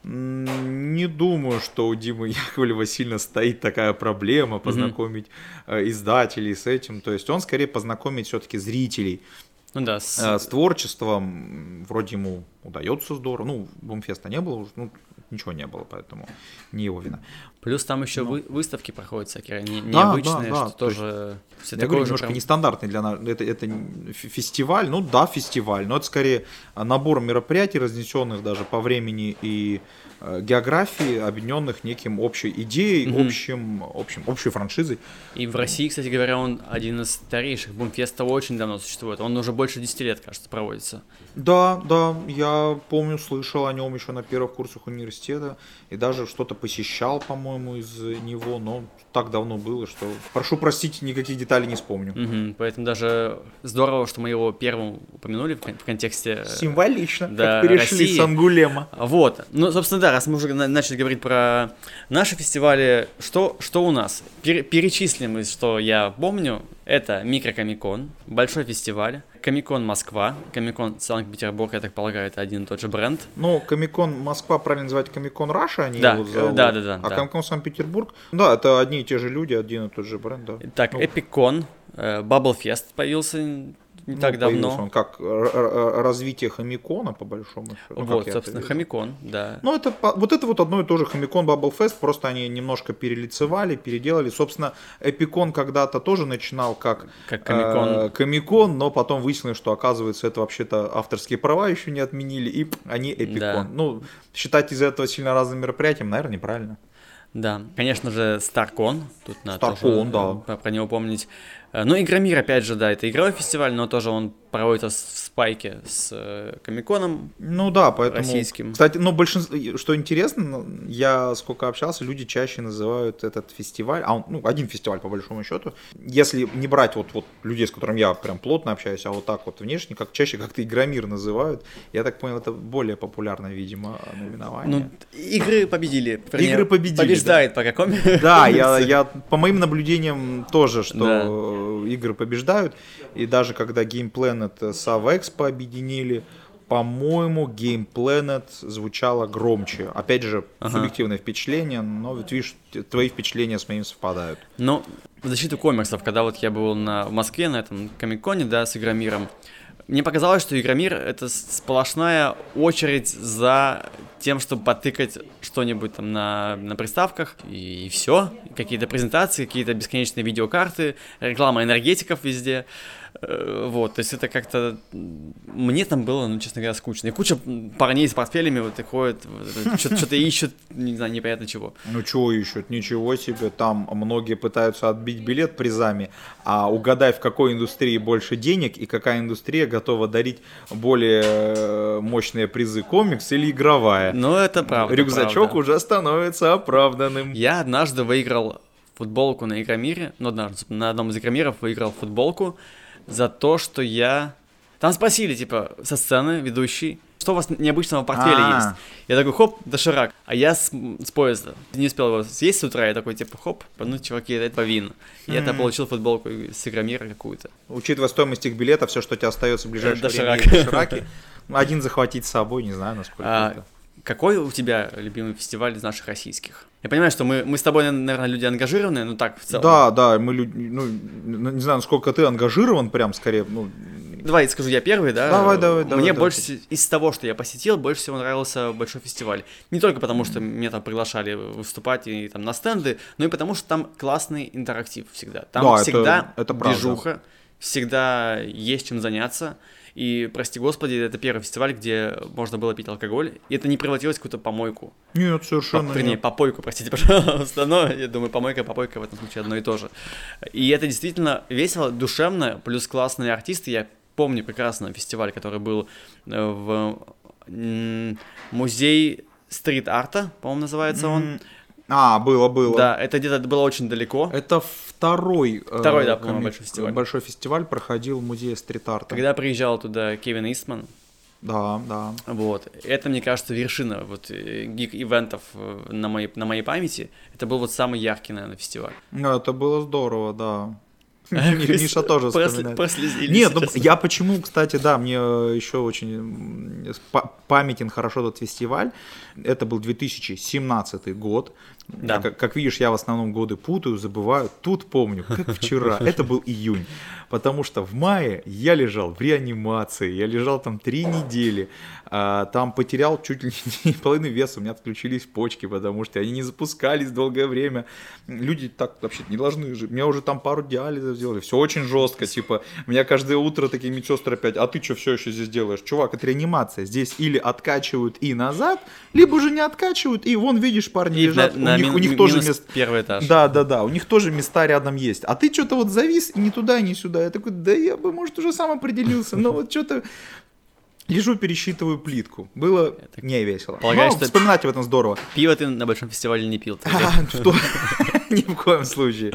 Не думаю, что у Димы *laughs* Яковлева сильно стоит такая проблема познакомить mm-hmm. издателей с этим. То есть он скорее познакомить все-таки зрителей ну да, с... Э, с творчеством. Вроде ему удается здорово. Ну, Бумфеста не было, ну, ничего не было, поэтому не его вина. Плюс там еще Но... вы, выставки проходят всякие не, необычные, да, да, да. что тоже все я говорю, немножко прям... нестандартный для нас. Это, это фестиваль, ну да, фестиваль, но это скорее набор мероприятий, разнесенных даже по времени и э, географии, объединенных неким общей идеей, mm-hmm. общим, общим, общей франшизой. И в России, кстати говоря, он один из старейших. Бумфеста очень давно существует. Он уже больше 10 лет, кажется, проводится. Да, да, я помню, слышал о нем еще на первых курсах университета и даже что-то посещал, по-моему, из него, но так давно было, что прошу простить, никаких деталей не вспомню. Угу, поэтому даже здорово, что мы его первым упомянули в, в контексте... Э, Символично, да, как перешли России. с Ангулема. Вот, ну, собственно, да, раз мы уже начали говорить про наши фестивали, что, что у нас? Пер, перечислим, что я помню, это Микрокомикон, большой фестиваль, Комикон Москва, Комикон Санкт-Петербург, я так полагаю, это один и тот же бренд. Ну, Комикон Москва правильно называть Комикон Раша, они да, его зовут. Да, да, да. А да. Комикон Санкт-Петербург, да, это одни и те же люди, один и тот же бренд, да. Так, ну. Эпикон, Bubble Fest появился ну, так давно. Он как развитие хомикона, по большому счету. Вот, собственно, хомикон, да. Ну, это, вот это вот одно и то же хомикон Bubble Fest, просто они немножко перелицевали, переделали. Собственно, Эпикон когда-то тоже начинал как, как комикон. Э, комикон, но потом выяснилось, что, оказывается, это вообще-то авторские права еще не отменили, и они Эпикон. Да. Ну, считать из этого сильно разным мероприятием, наверное, неправильно. Да, конечно же, Старкон, тут надо Старкон, тоже да. про него помнить. Э, ну, Игромир, опять же, да, это игровой фестиваль, но тоже он проводится в спайке с э, Комиконом. Ну да, поэтому... Российским. Кстати, ну, большинство... Что интересно, ну, я сколько общался, люди чаще называют этот фестиваль, а он, ну, один фестиваль, по большому счету. Если не брать вот, вот людей, с которыми я прям плотно общаюсь, а вот так вот внешне, как чаще как-то Игромир называют, я так понял, это более популярное, видимо, наименование. Ну, игры победили. Вернее, игры победили. Побеждает да. по какому *laughs* Да, я, я по моим наблюдениям тоже, что да игры побеждают. И даже когда Game Planet с Avexpo объединили, по-моему, Game Planet звучало громче. Опять же, ага. субъективное впечатление, но вот видишь, твои впечатления с моим совпадают. Ну, в защиту комиксов, когда вот я был на, в Москве на этом комиконе, да, с Игромиром, мне показалось, что Игромир — это сплошная очередь за тем, чтобы потыкать что-нибудь там на, на приставках, и, и все. Какие-то презентации, какие-то бесконечные видеокарты, реклама энергетиков везде. Э, вот, то есть это как-то... Мне там было, ну, честно говоря, скучно. И куча парней с портфелями вот ходят, что-то ищут, не знаю, непонятно чего. Ну, чего ищут? Ничего себе. Там многие пытаются отбить билет призами, а угадай, в какой индустрии больше денег и какая индустрия готова дарить более э, мощные призы, комикс или игровая. Ну, это правда. Рюкзачок правда. уже становится оправданным. Я однажды выиграл футболку на Игромире, ну, однажды на одном из Игромиров выиграл футболку, за то, что я... Там спросили, типа, со сцены ведущий, что у вас необычного в портфеле А-а-а. есть? Я такой, хоп, доширак. А я с, с поезда. Не успел его съесть с утра, я такой, типа, хоп, ну, чуваки, это повинно. И я там получил футболку с Игромира какую-то. Учитывая стоимость их билета, все, что у тебя остается в ближайшее доширак. время, дошираки. Один захватить с собой, не знаю, насколько а, это. Какой у тебя любимый фестиваль из наших российских? Я понимаю, что мы, мы с тобой, наверное, люди ангажированные, но так в целом. Да, да, мы люди, ну, не знаю, насколько ты ангажирован, прям скорее, ну, Давай скажу я первый, да? Давай, давай, Мне давай. больше давай. из того, что я посетил, больше всего нравился большой фестиваль. Не только потому, что меня там приглашали выступать и там на стенды, но и потому, что там классный интерактив всегда. Там Да, это- всегда это правда. движуха, всегда есть чем заняться. И, прости господи, это первый фестиваль, где можно было пить алкоголь, и это не превратилось в какую-то помойку. Нет, По- совершенно вернее, нет. попойку, простите, *laughs* пожалуйста, но я думаю, помойка, попойка в этом случае одно и то же. И это действительно весело, душевно, плюс классные артисты. Я помню прекрасно фестиваль, который был э, в музей стрит-арта, по-моему, называется он. А, было, было. Да, это где-то было очень далеко. Это второй, э, Второй, да, по-моему, коми- большой фестиваль. большой фестиваль проходил в музее стрит-арта. Когда приезжал туда Кевин Истман, Да, да. вот, это, мне кажется, вершина вот э, гик-ивентов э, на моей, на моей памяти. Это был вот самый яркий, наверное, фестиваль. Ну, это было здорово, да. *laughs* Миша тоже вспоминает. Нет, ну я почему, кстати, да, мне еще очень памятен хорошо тот фестиваль. Это был 2017 год. Да. Как, как видишь, я в основном годы путаю, забываю. Тут помню, как вчера. *laughs* Это был июнь. Потому что в мае я лежал в реанимации. Я лежал там три недели. а, Там потерял чуть ли не *laughs* половину веса. У меня отключились почки, потому что они не запускались долгое время. Люди так вообще не должны жить. Меня уже там пару диализов сделали. Все очень жестко. Типа, меня каждое утро такие медсестры опять, а ты что все еще здесь делаешь? Чувак, это реанимация. Здесь или откачивают и назад, либо же не откачивают. И вон, видишь, парни И лежат. на- них, у них тоже место. первый этаж. Да, да, да, у них тоже места рядом есть. А ты что-то вот завис и ни туда, ни сюда. Я такой, да я бы, может, уже сам определился, но вот что-то лежу, пересчитываю плитку. Было не весело. Полагаю, Но что- вспоминать об этом здорово. Пиво ты на большом фестивале не пил. *laughs* *laughs* Ни в коем случае.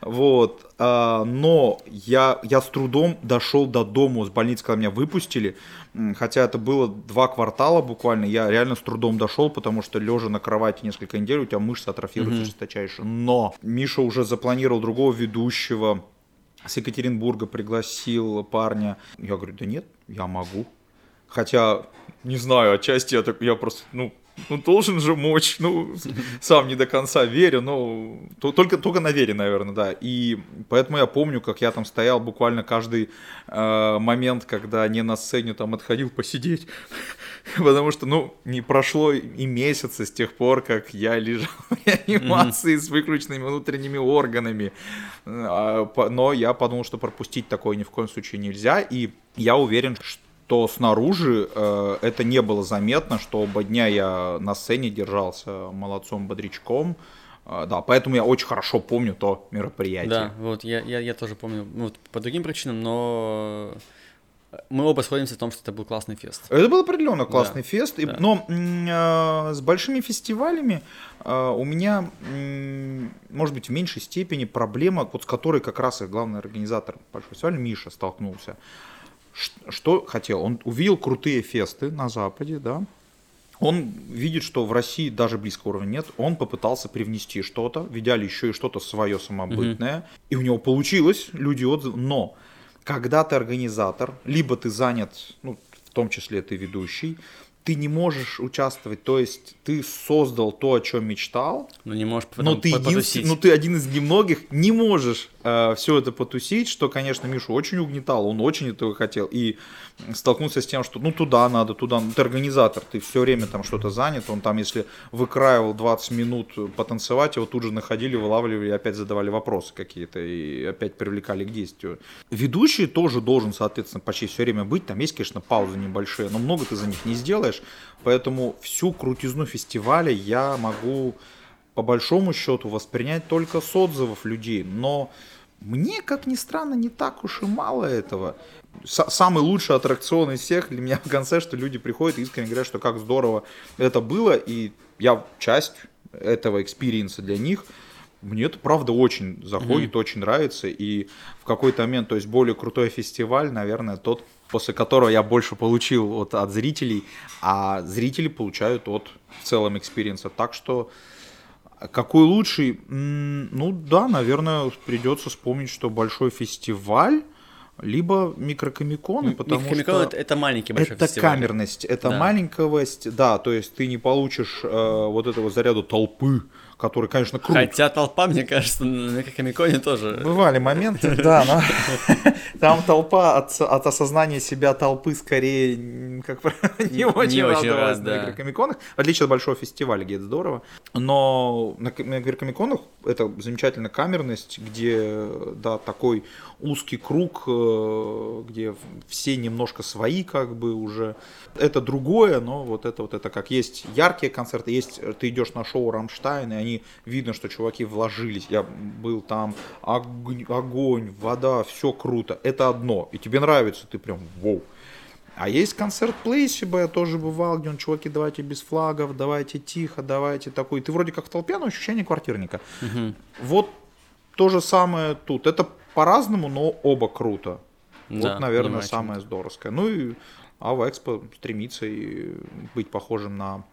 Вот. А, Но я, я с трудом дошел до дому с больницы, когда меня выпустили. Хотя это было два квартала буквально. Я реально с трудом дошел, потому что лежа на кровати несколько недель, у тебя мышцы атрофируются жесточайше. Но Миша уже запланировал другого ведущего. С Екатеринбурга пригласил парня. Я говорю, да нет, я могу. Хотя, не знаю, отчасти я, так, я просто, ну, ну, должен же мочь, ну, сам не до конца верю, но то- только, только на вере, наверное, да. И поэтому я помню, как я там стоял буквально каждый э, момент, когда не на сцене там отходил посидеть. *laughs* Потому что, ну, не прошло и месяца с тех пор, как я лежал в *laughs* реанимации с выключенными внутренними органами. А, по- Но я подумал, что пропустить такое ни в коем случае нельзя. И я уверен, что снаружи э, это не было заметно, что оба дня я на сцене держался молодцом, бодрячком. Э, да, поэтому я очень хорошо помню то мероприятие. Да, вот я, я, я тоже помню, ну, вот по другим причинам, но мы оба сходимся в том, что это был классный фест. Это был определенно классный Да, фест, да. но э, с большими фестивалями э, у меня, м, может быть, в меньшей степени проблема, вот с которой как раз и главный организатор большого фестиваля Миша столкнулся. Что хотел? Он увидел крутые фесты на Западе, да, он видит, что в России даже близкого уровня нет. Он попытался привнести что-то, в идеале еще и что-то свое самобытное. И у него получилось, люди отзывы. Но когда ты организатор, либо ты занят, ну, в том числе ты ведущий, ты не можешь участвовать. То есть ты создал то, о чем мечтал, Ну, не можешь но ты, единствен- потусить. ну, ты один из немногих не можешь все это потусить, что, конечно, Мишу очень угнетало, он очень этого хотел, и столкнулся с тем, что ну туда надо, туда, ну, ты организатор, ты все время там что-то занят, он там, если выкраивал 20 минут потанцевать, его тут же находили, вылавливали опять задавали вопросы какие-то, и опять привлекали к действию. Ведущий тоже должен, соответственно, почти все время быть, там есть, конечно, паузы небольшие, но много ты за них не сделаешь, поэтому всю крутизну фестиваля я могу по большому счету воспринять только с отзывов людей, но мне, как ни странно, не так уж и мало этого. С- самый лучший аттракцион из всех для меня в конце, что люди приходят и искренне говорят, что как здорово это было, и я часть этого experience а для них. Мне это правда очень заходит, очень нравится, и в какой-то момент, то есть более крутой фестиваль, наверное, тот, после которого я больше получил от, от зрителей, а зрители получают от в целом experience а. Так что какой лучший? Ну да, наверное, придется вспомнить, что большой фестиваль либо микрокомиконы, потому Микрокомикон что... Это, это маленький большой Это фестиваль. камерность, это да. маленькость, да, то есть ты не получишь э, вот этого заряда толпы, который, конечно, круто. Хотя толпа, мне кажется, на Комиконе тоже... Бывали моменты, *laughs* да, но *laughs* там толпа от, от осознания себя толпы скорее как *laughs* не очень радовалась на Игрокомиконах, в отличие от большого фестиваля, где это здорово. Но на Игрокомиконах это замечательная камерность, где, да, такой узкий круг, э, где все немножко свои как бы уже. Это другое, но вот это вот это как есть яркие концерты, есть ты идешь на шоу Рамштайн, и они видно, что чуваки вложились. Я был там, огонь, огонь вода, все круто. Это одно. И тебе нравится, ты прям вау. А есть концерт Плейсиба, я тоже бывал, где он, чуваки, давайте без флагов, давайте тихо, давайте такой. Ты вроде как в толпе, но ощущение квартирника. Угу. Вот то же самое тут. Это по-разному, но оба круто. Да, вот, наверное, самое здоровское. Ну и Ава Экспо стремится и быть похожим на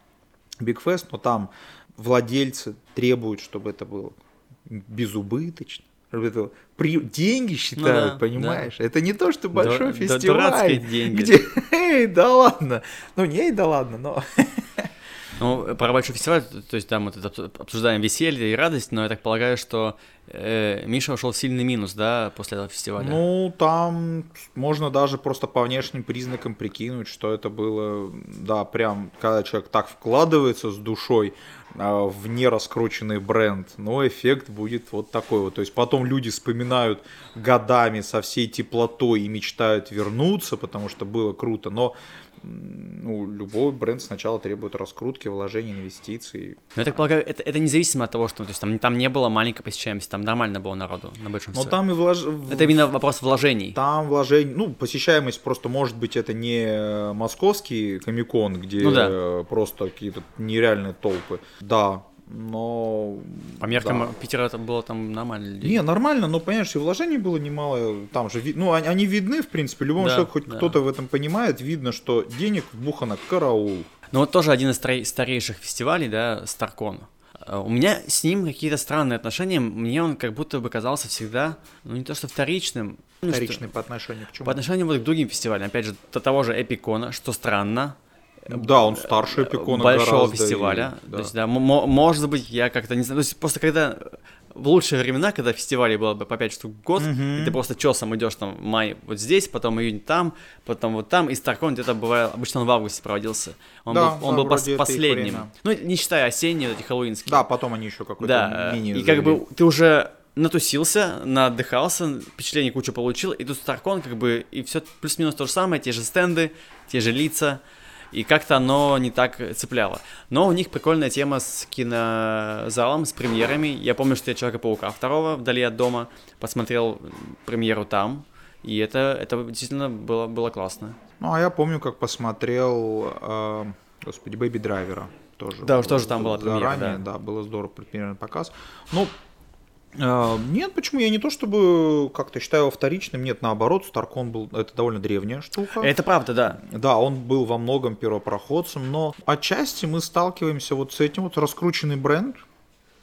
Big Fest, но там владельцы требуют, чтобы это было безубыточно. Это при... деньги считают, ну, да, понимаешь? Да. Это не то, что большой Ду- фестиваль. деньги. Где, *laughs* эй, да ладно. Ну, не, эй, да ладно, но... *laughs* Ну, про большой фестиваль, то есть там мы тут обсуждаем веселье и радость, но я так полагаю, что э, Миша ушел в сильный минус, да, после этого фестиваля? Ну, там можно даже просто по внешним признакам прикинуть, что это было, да, прям, когда человек так вкладывается с душой, а, в нераскрученный бренд, но эффект будет вот такой вот. То есть потом люди вспоминают годами со всей теплотой и мечтают вернуться, потому что было круто, но ну, любой бренд сначала требует раскрутки, вложений, инвестиций. Ну, я так полагаю, это, это независимо от того, что то есть, там, там не было маленькой посещаемости, там нормально было народу на большинстве. Но там и влож... Это именно вопрос вложений. Там вложений, ну, посещаемость просто, может быть, это не московский комикон, где ну, да. просто какие-то нереальные толпы. Да, но... По меркам да. Питера это было там нормально людей. Не, нормально, но, понимаешь, и вложений было немало, там же, ну, они, они видны, в принципе, любому да, человеку, хоть да. кто-то в этом понимает, видно, что денег вбухано караул. Ну, вот тоже один из старейших фестивалей, да, Старкон. Э, у меня с ним какие-то странные отношения, мне он как будто бы казался всегда, ну, не то что вторичным, ну, Вторичный что, по отношению к чему? По отношению вот к другим фестивалям. Опять же, до того же Эпикона, что странно. Да, он старше Эпикона Большого гораздо, фестиваля. И, да. То есть, да, может быть, я как-то не знаю. То есть, просто когда в лучшие времена, когда фестивалей было бы по 5 штук в год, uh-huh. и ты просто чесом идешь там май вот здесь, потом июнь там, потом вот там, и Старкон где-то бывает, обычно он в августе проводился. Он да, был, он был пос- последним. Ну, не считая осенние, эти хэллоуинские. Да, потом они еще какой-то да, мини И как бы ты уже натусился, наотдыхался, впечатление кучу получил, и тут Старкон как бы, и все плюс-минус то же самое, те же стенды, те же лица, и как-то оно не так цепляло. Но у них прикольная тема с кинозалом, с премьерами. Я помню, что я Человека-паука второго вдали от дома посмотрел премьеру там, и это, это действительно было, было классно. Ну, а я помню, как посмотрел, э, господи, Бэби Драйвера тоже. Да, уж тоже там была премьера, заранее, да. да, было здорово предпримерный показ. Ну, нет, почему? Я не то чтобы как-то считаю его вторичным. Нет, наоборот, Старкон был это довольно древняя штука. Это правда, да. Да, он был во многом первопроходцем, но отчасти мы сталкиваемся вот с этим вот раскрученный бренд.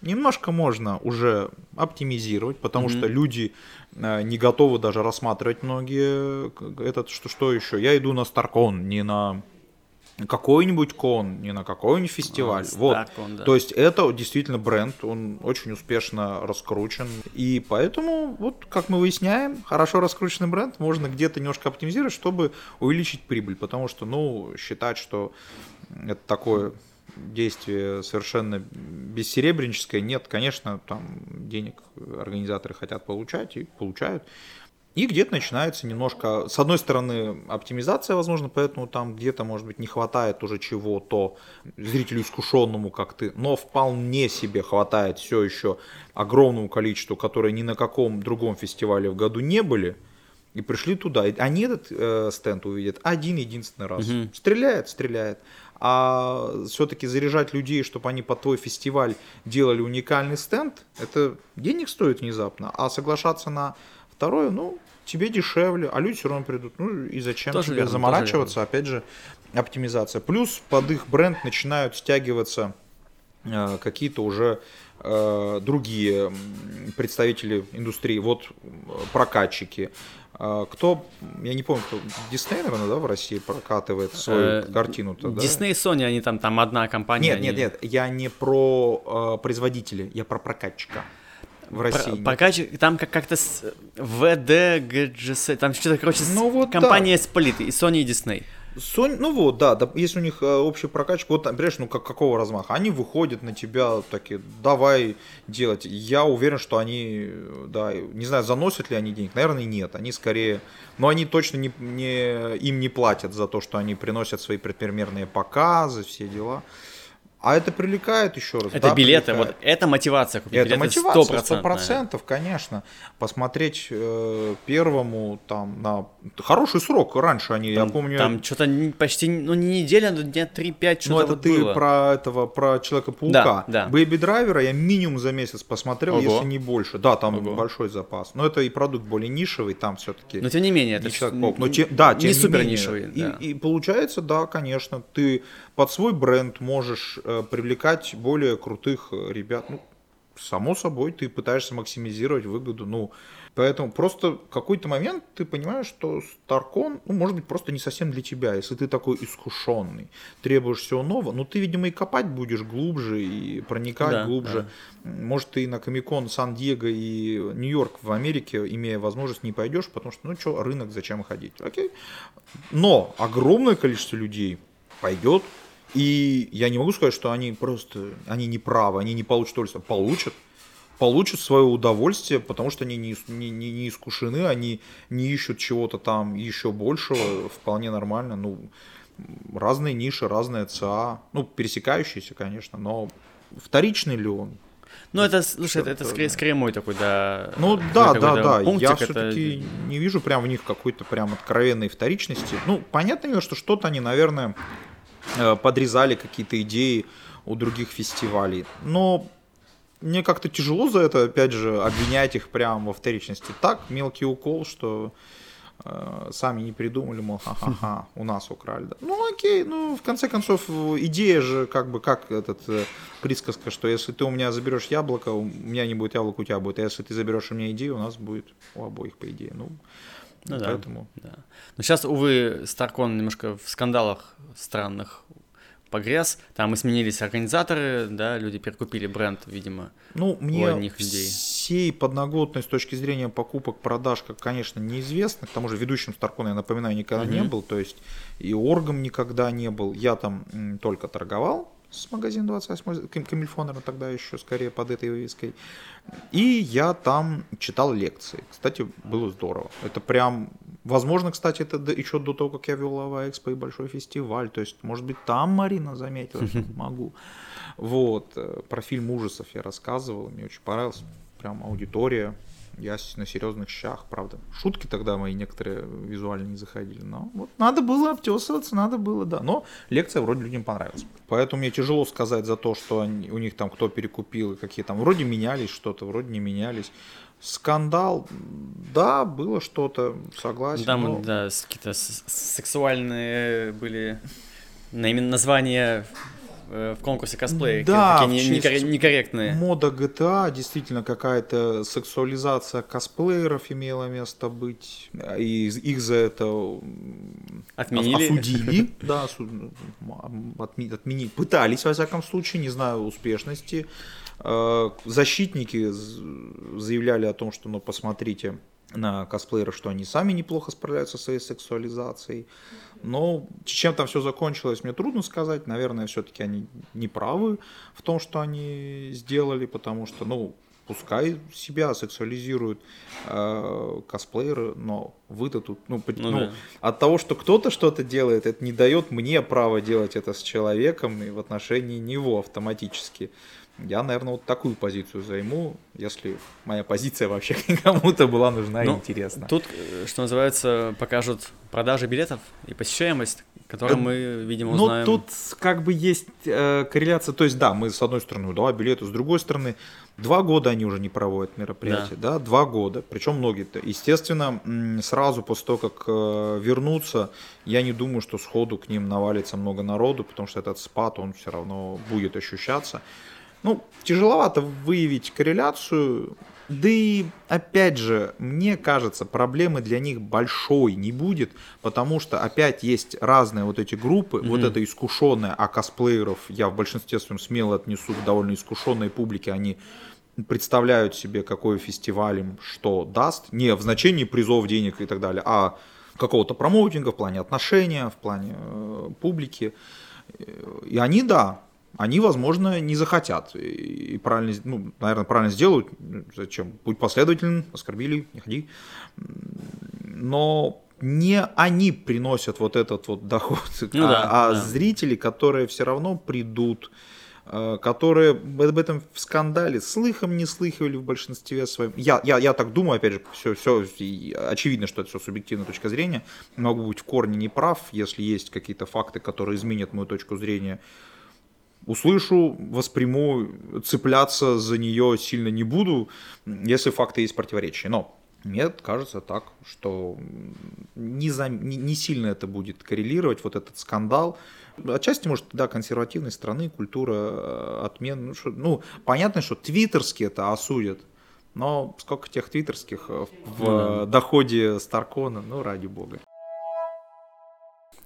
Немножко можно уже оптимизировать, потому mm-hmm. что люди э, не готовы даже рассматривать многие этот что что еще. Я иду на Старкон, не на какой-нибудь кон, не на какой-нибудь фестиваль. А, вот. Он, да. То есть это действительно бренд, он очень успешно раскручен. И поэтому, вот как мы выясняем, хорошо раскрученный бренд можно где-то немножко оптимизировать, чтобы увеличить прибыль. Потому что, ну, считать, что это такое действие совершенно бессеребренческое, нет, конечно, там денег организаторы хотят получать и получают. И где-то начинается немножко, с одной стороны, оптимизация, возможно, поэтому там где-то, может быть, не хватает уже чего-то зрителю искушенному, как ты, но вполне себе хватает все еще огромному количеству, которые ни на каком другом фестивале в году не были, и пришли туда. И они этот э, стенд увидят один единственный раз. Угу. Стреляет, стреляет. А все-таки заряжать людей, чтобы они под твой фестиваль делали уникальный стенд, это денег стоит внезапно. А соглашаться на второе, ну, тебе дешевле, а люди все равно придут. Ну и зачем тоже тебе верно, заморачиваться? Опять же, оптимизация. Плюс под их бренд начинают стягиваться э, какие-то уже э, другие представители индустрии. Вот прокатчики, А, кто, я не помню, кто, Дисней, наверное, да, в России прокатывает свою э, картину-то, да? Дисней и Sony, они там, там одна компания. Нет, они... нет, нет, я не про производителя, я про прокатчика в России. Про, прокатчик, там как- как-то с ГГС, там что-то, короче, ну, вот компания да. Сплит, и Sony, и Disney. Sony, ну вот, да, да, если у них э, общий прокачка, вот, понимаешь, ну как, какого размаха? Они выходят на тебя такие, давай делать. Я уверен, что они, да, не знаю, заносят ли они денег, наверное, нет. Они скорее, но они точно не, не, им не платят за то, что они приносят свои предпримерные показы, все дела. А это привлекает еще раз. Это да, билеты, привлекает. вот это мотивация купить это билеты мотивация, сто процентов, конечно. Посмотреть э, первому там на хороший срок раньше они, там, я помню. Там что-то почти, ну не неделя, но дня 3-5 что-то Ну это вот ты было. про этого, про Человека-паука. Да, да. Бэйби Драйвера я минимум за месяц посмотрел, Ого. если не больше. Да, там Ого. большой запас. Но это и продукт более нишевый, там все-таки. Но тем не менее, это Человек-паук. Но те, да, не супер нишевый. Да. И, и получается, да, конечно, ты под свой бренд можешь привлекать более крутых э, ребят. Ну, само собой, ты пытаешься максимизировать выгоду. Ну, поэтому просто в какой-то момент ты понимаешь, что Старкон, ну, может быть, просто не совсем для тебя. Если ты такой искушенный, требуешь всего нового, ну, ты, видимо, и копать будешь глубже, и проникать да, глубже. Да. Может, ты на Комикон Сан-Диего и Нью-Йорк в Америке, имея возможность, не пойдешь, потому что, ну, что, рынок, зачем ходить? Окей. Но огромное количество людей пойдет, и я не могу сказать, что они просто, они не правы, они не получат удовольствие. Получат. Получат свое удовольствие, потому что они не, не, не, не искушены, они не ищут чего-то там еще большего, вполне нормально. Ну, разные ниши, разные ЦА, ну, пересекающиеся, конечно, но вторичный ли он? Ну, это, слушай, это, это скорее, скорее мой такой, да. Ну, да, да, да. Пунктик, я все-таки это... не вижу прям в них какой-то прям откровенной вторичности. Ну, понятно, что что-то они, наверное, подрезали какие-то идеи у других фестивалей. Но мне как-то тяжело за это, опять же, обвинять их прямо во вторичности. Так, мелкий укол, что э, сами не придумали, мол, ха-ха-ха, у нас украли. Да. Ну окей, ну в конце концов идея же как бы как этот э, присказка, что если ты у меня заберешь яблоко, у меня не будет яблоко, у тебя будет, а если ты заберешь у меня идею, у нас будет у обоих по идее. Ну, ну, поэтому. Да, да. Но сейчас, увы, Старкон немножко в скандалах странных погряз. Там и сменились организаторы, да, люди перекупили бренд, видимо, ну, мне у одних людей. всей подноготной с точки зрения покупок, продаж, как, конечно, неизвестно. К тому же ведущим Старкона, я напоминаю, никогда mm-hmm. не был, то есть и оргом никогда не был. Я там только торговал, с магазина 28 Камильфонера тогда еще скорее под этой вывеской. И я там читал лекции. Кстати, было здорово. Это прям, возможно, кстати, это еще до того, как я вел Лава Экспо и большой фестиваль. То есть, может быть, там Марина заметила, что *laughs* могу. Вот, э, про фильм ужасов я рассказывал, мне очень понравилось. Прям аудитория я на серьезных щах, правда. Шутки тогда мои некоторые визуально не заходили. Но вот надо было обтесываться, надо было, да. Но лекция вроде людям понравилась. Поэтому мне тяжело сказать за то, что они, у них там кто перекупил и какие там. Вроде менялись что-то, вроде не менялись. Скандал, да, было что-то, согласен. Там, но... да, какие-то сексуальные были названия Э, в конкурсе косплея, да, такие некор- некорректные. Мода GTA, действительно какая-то сексуализация косплееров имела место быть, и их за это отменили. осудили, да, отменили, пытались, во всяком случае, не знаю успешности. Э, защитники заявляли о том, что, ну, посмотрите, на косплееров, что они сами неплохо справляются со своей сексуализацией. Но чем там все закончилось, мне трудно сказать. Наверное, все-таки они не правы в том, что они сделали, потому что, ну, пускай себя сексуализируют э, косплееры, но вы-то тут, ну, ну, ну да. от того, что кто-то что-то делает, это не дает мне права делать это с человеком и в отношении него автоматически. Я, наверное, вот такую позицию займу, если моя позиция вообще *laughs* кому-то была нужна ну, и интересна. Тут, э, что называется, покажут продажи билетов и посещаемость, которую мы, видимо, ну, узнаем. Ну, тут как бы есть э, корреляция. То есть, да, мы с одной стороны, да, билеты, с другой стороны, два года они уже не проводят мероприятия, да, да два года. Причем многие-то. Естественно, сразу после того, как э, вернутся, я не думаю, что сходу к ним навалится много народу, потому что этот спад, он все равно будет ощущаться. Ну, тяжеловато выявить корреляцию. Да и, опять же, мне кажется, проблемы для них большой не будет, потому что, опять, есть разные вот эти группы, mm-hmm. вот это искушенное, а косплееров я в большинстве своем смело отнесу к довольно искушенной публике, они представляют себе, какой фестиваль им что даст, не в значении призов, денег и так далее, а какого-то промоутинга в плане отношения, в плане э, публики. И они, да, они, возможно, не захотят. И правильно, ну, наверное, правильно сделают. Зачем? Будь последователен, оскорбили, не ходи. Но не они приносят вот этот вот доход, ну, а, да, а да. зрители, которые все равно придут, э, которые об этом в скандале слыхом не слыхивали в большинстве своем. Я, я, я так думаю, опять же, все, все очевидно, что это все субъективная точка зрения. Могу быть в корне неправ, если есть какие-то факты, которые изменят мою точку зрения услышу, восприму, цепляться за нее сильно не буду, если факты есть противоречия. Но мне кажется так, что не, за, не, не сильно это будет коррелировать, вот этот скандал. Отчасти, может, да, консервативной страны, культура э, отмен. Ну, что, ну понятно, что твиттерские это осудят, но сколько тех твиттерских в, в mm. доходе Старкона, ну, ради бога.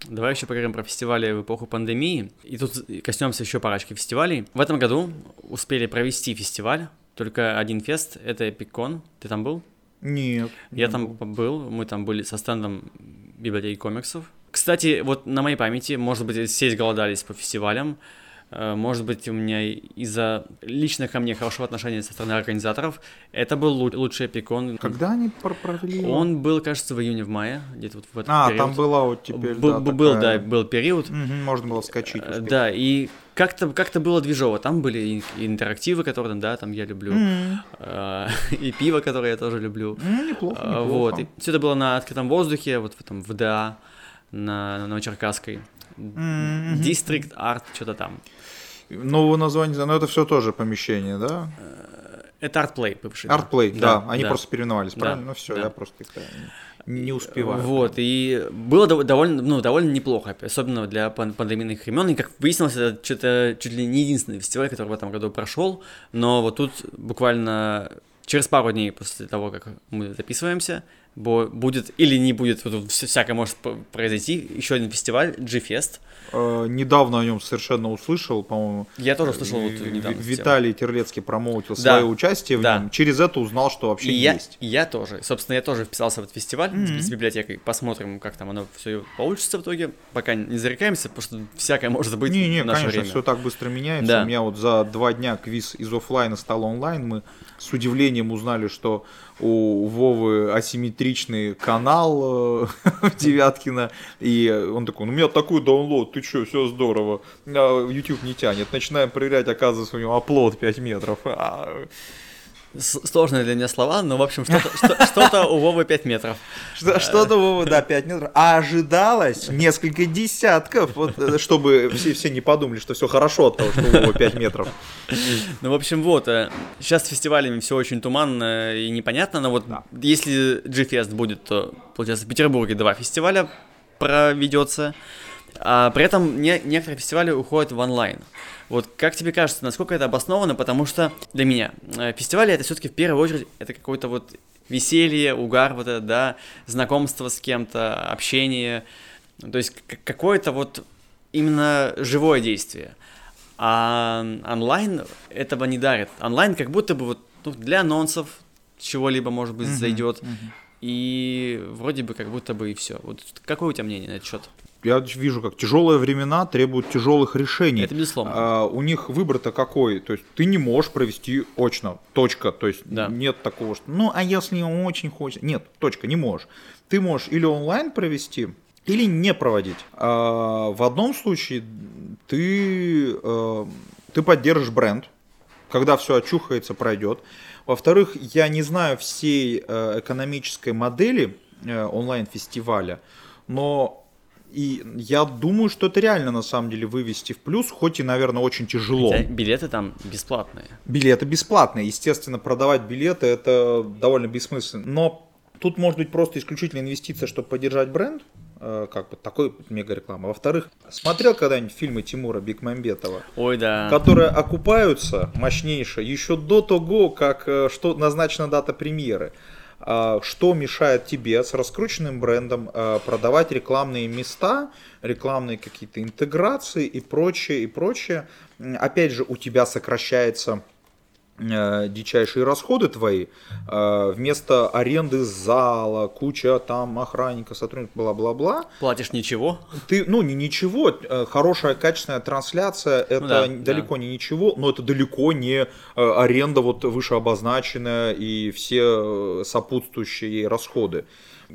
Давай еще поговорим про фестивали в эпоху пандемии. И тут коснемся еще парочки фестивалей. В этом году успели провести фестиваль, только один фест, это Эпикон. Ты там был? Нет. Я не там был. был, мы там были со стендом библиотеки комиксов. Кстати, вот на моей памяти, может быть, все изголодались по фестивалям. Э, может быть, у меня из-за лично ко мне хорошего отношения со стороны организаторов, это был лучший пикон. Когда они провели Он был, кажется, в июне, в мае, где-то вот в этот А, период. там была вот теперь, Б- да, Был, такая... да, был период. Угу, можно было скачать. Успеть. Да, и как-то как было движово. Там были и интерактивы, которые, да, там я люблю, mm-hmm. *laughs* и пиво, которое я тоже люблю. Mm, неплохо, а, неплохо. Вот, и все это было на открытом воздухе, вот в этом ВДА, на Новочеркасской. Mm-hmm. District Art, что-то там. Нового названия, но это все тоже помещение, да? Э, это ArtPlay бывший. ArtPlay, да, да, они да. просто переименовались, правильно? Да, ну все, да. я просто не успеваю. Вот, и было довольно, ну, довольно неплохо, особенно для пандемийных времен. И как выяснилось, это что-то чуть ли не единственный фестиваль, который в этом году прошел. Но вот тут буквально через пару дней после того, как мы записываемся, будет или не будет, тут всякое может произойти, еще один фестиваль, G-Fest. Э, недавно о нем совершенно услышал, по-моему. Я тоже услышал вот недавно. Виталий Терлецкий промоутил да. свое участие в да. нем. Через это узнал, что вообще и есть. Я, я тоже. Собственно, я тоже вписался в этот фестиваль mm-hmm. с библиотекой. Посмотрим, как там оно все получится в итоге. Пока не зарекаемся, потому что всякое может быть не, не, в наше конечно, время. все так быстро меняется. Да. У меня вот за два дня квиз из офлайна стал онлайн. Мы с удивлением узнали, что у Вовы асимметричный канал э, *laughs* Девяткина, и он такой, ну у меня такой даунлоад, ты что, все здорово, а YouTube не тянет, начинаем проверять, оказывается, у него оплот 5 метров, а, сложные для меня слова, но, в общем, что-то, что *laughs* у Вовы 5 метров. Что-то у Вовы, да, 5 метров. А ожидалось несколько десятков, э, чтобы все, не подумали, что все хорошо от того, что у Вовы 5 метров. Ну, в общем, вот, сейчас э, с фестивалями все очень туманно и непонятно, но вот если G-Fest будет, то, получается, в Петербурге два фестиваля проведется, а при этом не, некоторые фестивали уходят в онлайн. Вот как тебе кажется, насколько это обосновано? Потому что для меня э, фестивали это все-таки в первую очередь это какой-то вот веселье, угар, вот это, да, знакомство с кем-то, общение. То есть какое-то вот именно живое действие. А онлайн этого не дарит. Онлайн как будто бы вот ну, для анонсов чего-либо, может быть, uh-huh, зайдет. Uh-huh. И вроде бы как будто бы и все. Вот какое у тебя мнение на этот счет? Я вижу, как тяжелые времена требуют тяжелых решений. Это безусловно. А, у них выбор-то какой? То есть ты не можешь провести очно, точка. То есть да. нет такого, что ну а если очень хочет. Нет, точка, не можешь. Ты можешь или онлайн провести, или не проводить. А, в одном случае ты, а, ты поддержишь бренд, когда все очухается, пройдет. Во-вторых, я не знаю всей э, экономической модели э, онлайн-фестиваля, но и я думаю, что это реально на самом деле вывести в плюс, хоть и, наверное, очень тяжело. Хотя билеты там бесплатные. Билеты бесплатные. Естественно, продавать билеты это довольно бессмысленно. Но тут может быть просто исключительно инвестиция, чтобы поддержать бренд. э, как бы такой мега реклама. Во-вторых, смотрел когда-нибудь фильмы Тимура Бекмамбетова? Ой, да. Которые окупаются мощнейше еще до того, как э, что назначена дата премьеры. А, что мешает тебе с раскрученным брендом э, продавать рекламные места, рекламные какие-то интеграции и прочее, и прочее. Опять же, у тебя сокращается дичайшие расходы твои, э, вместо аренды зала, куча там охранника, сотрудников, бла-бла-бла. Платишь ничего? Ты, ну, не ничего, э, хорошая качественная трансляция, это ну, да, далеко да. не ничего, но это далеко не аренда вот вышеобозначенная и все сопутствующие расходы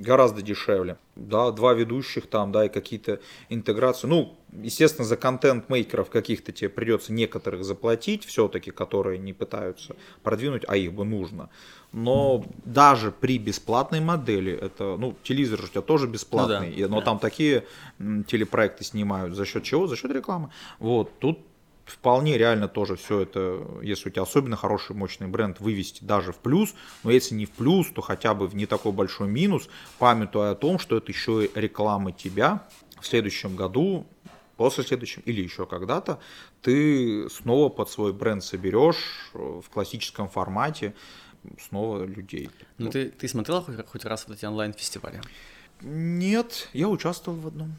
гораздо дешевле. Да, два ведущих там, да, и какие-то интеграции. Ну, естественно, за контент-мейкеров каких-то тебе придется некоторых заплатить, все-таки, которые не пытаются продвинуть, а их бы нужно. Но даже при бесплатной модели, это, ну, телевизор у тебя тоже бесплатный, ну, да, но да. там такие телепроекты снимают. За счет чего? За счет рекламы. Вот, тут вполне реально тоже все это, если у тебя особенно хороший, мощный бренд, вывести даже в плюс, но если не в плюс, то хотя бы в не такой большой минус, памятуя о том, что это еще и реклама тебя в следующем году, после следующем или еще когда-то, ты снова под свой бренд соберешь в классическом формате снова людей. Ну, ну ты, ты смотрела хоть, хоть раз вот эти онлайн-фестивали? Нет, я участвовал в одном.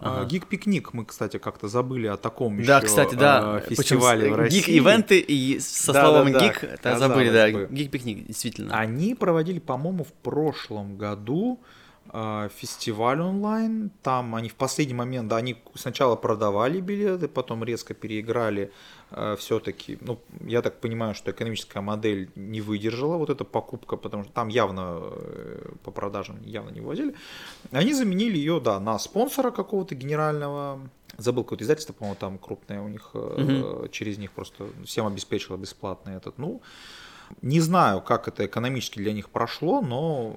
Ага. Гик-пикник, мы, кстати, как-то забыли о таком да, еще кстати, да. фестивале Причем в России. Гик-ивенты и со да, словом да, гик, да, забыли, да, гик-пикник, действительно. Они проводили, по-моему, в прошлом году а, фестиваль онлайн. Там они в последний момент, да, они сначала продавали билеты, потом резко переиграли э, все-таки. Ну, я так понимаю, что экономическая модель не выдержала вот эта покупка, потому что там явно э, по продажам явно не возили. Они заменили ее, да, на спонсора какого-то генерального. Забыл какое-то издательство, по-моему, там крупное у них, угу. через них просто всем обеспечило бесплатный этот. Ну, не знаю, как это экономически для них прошло, но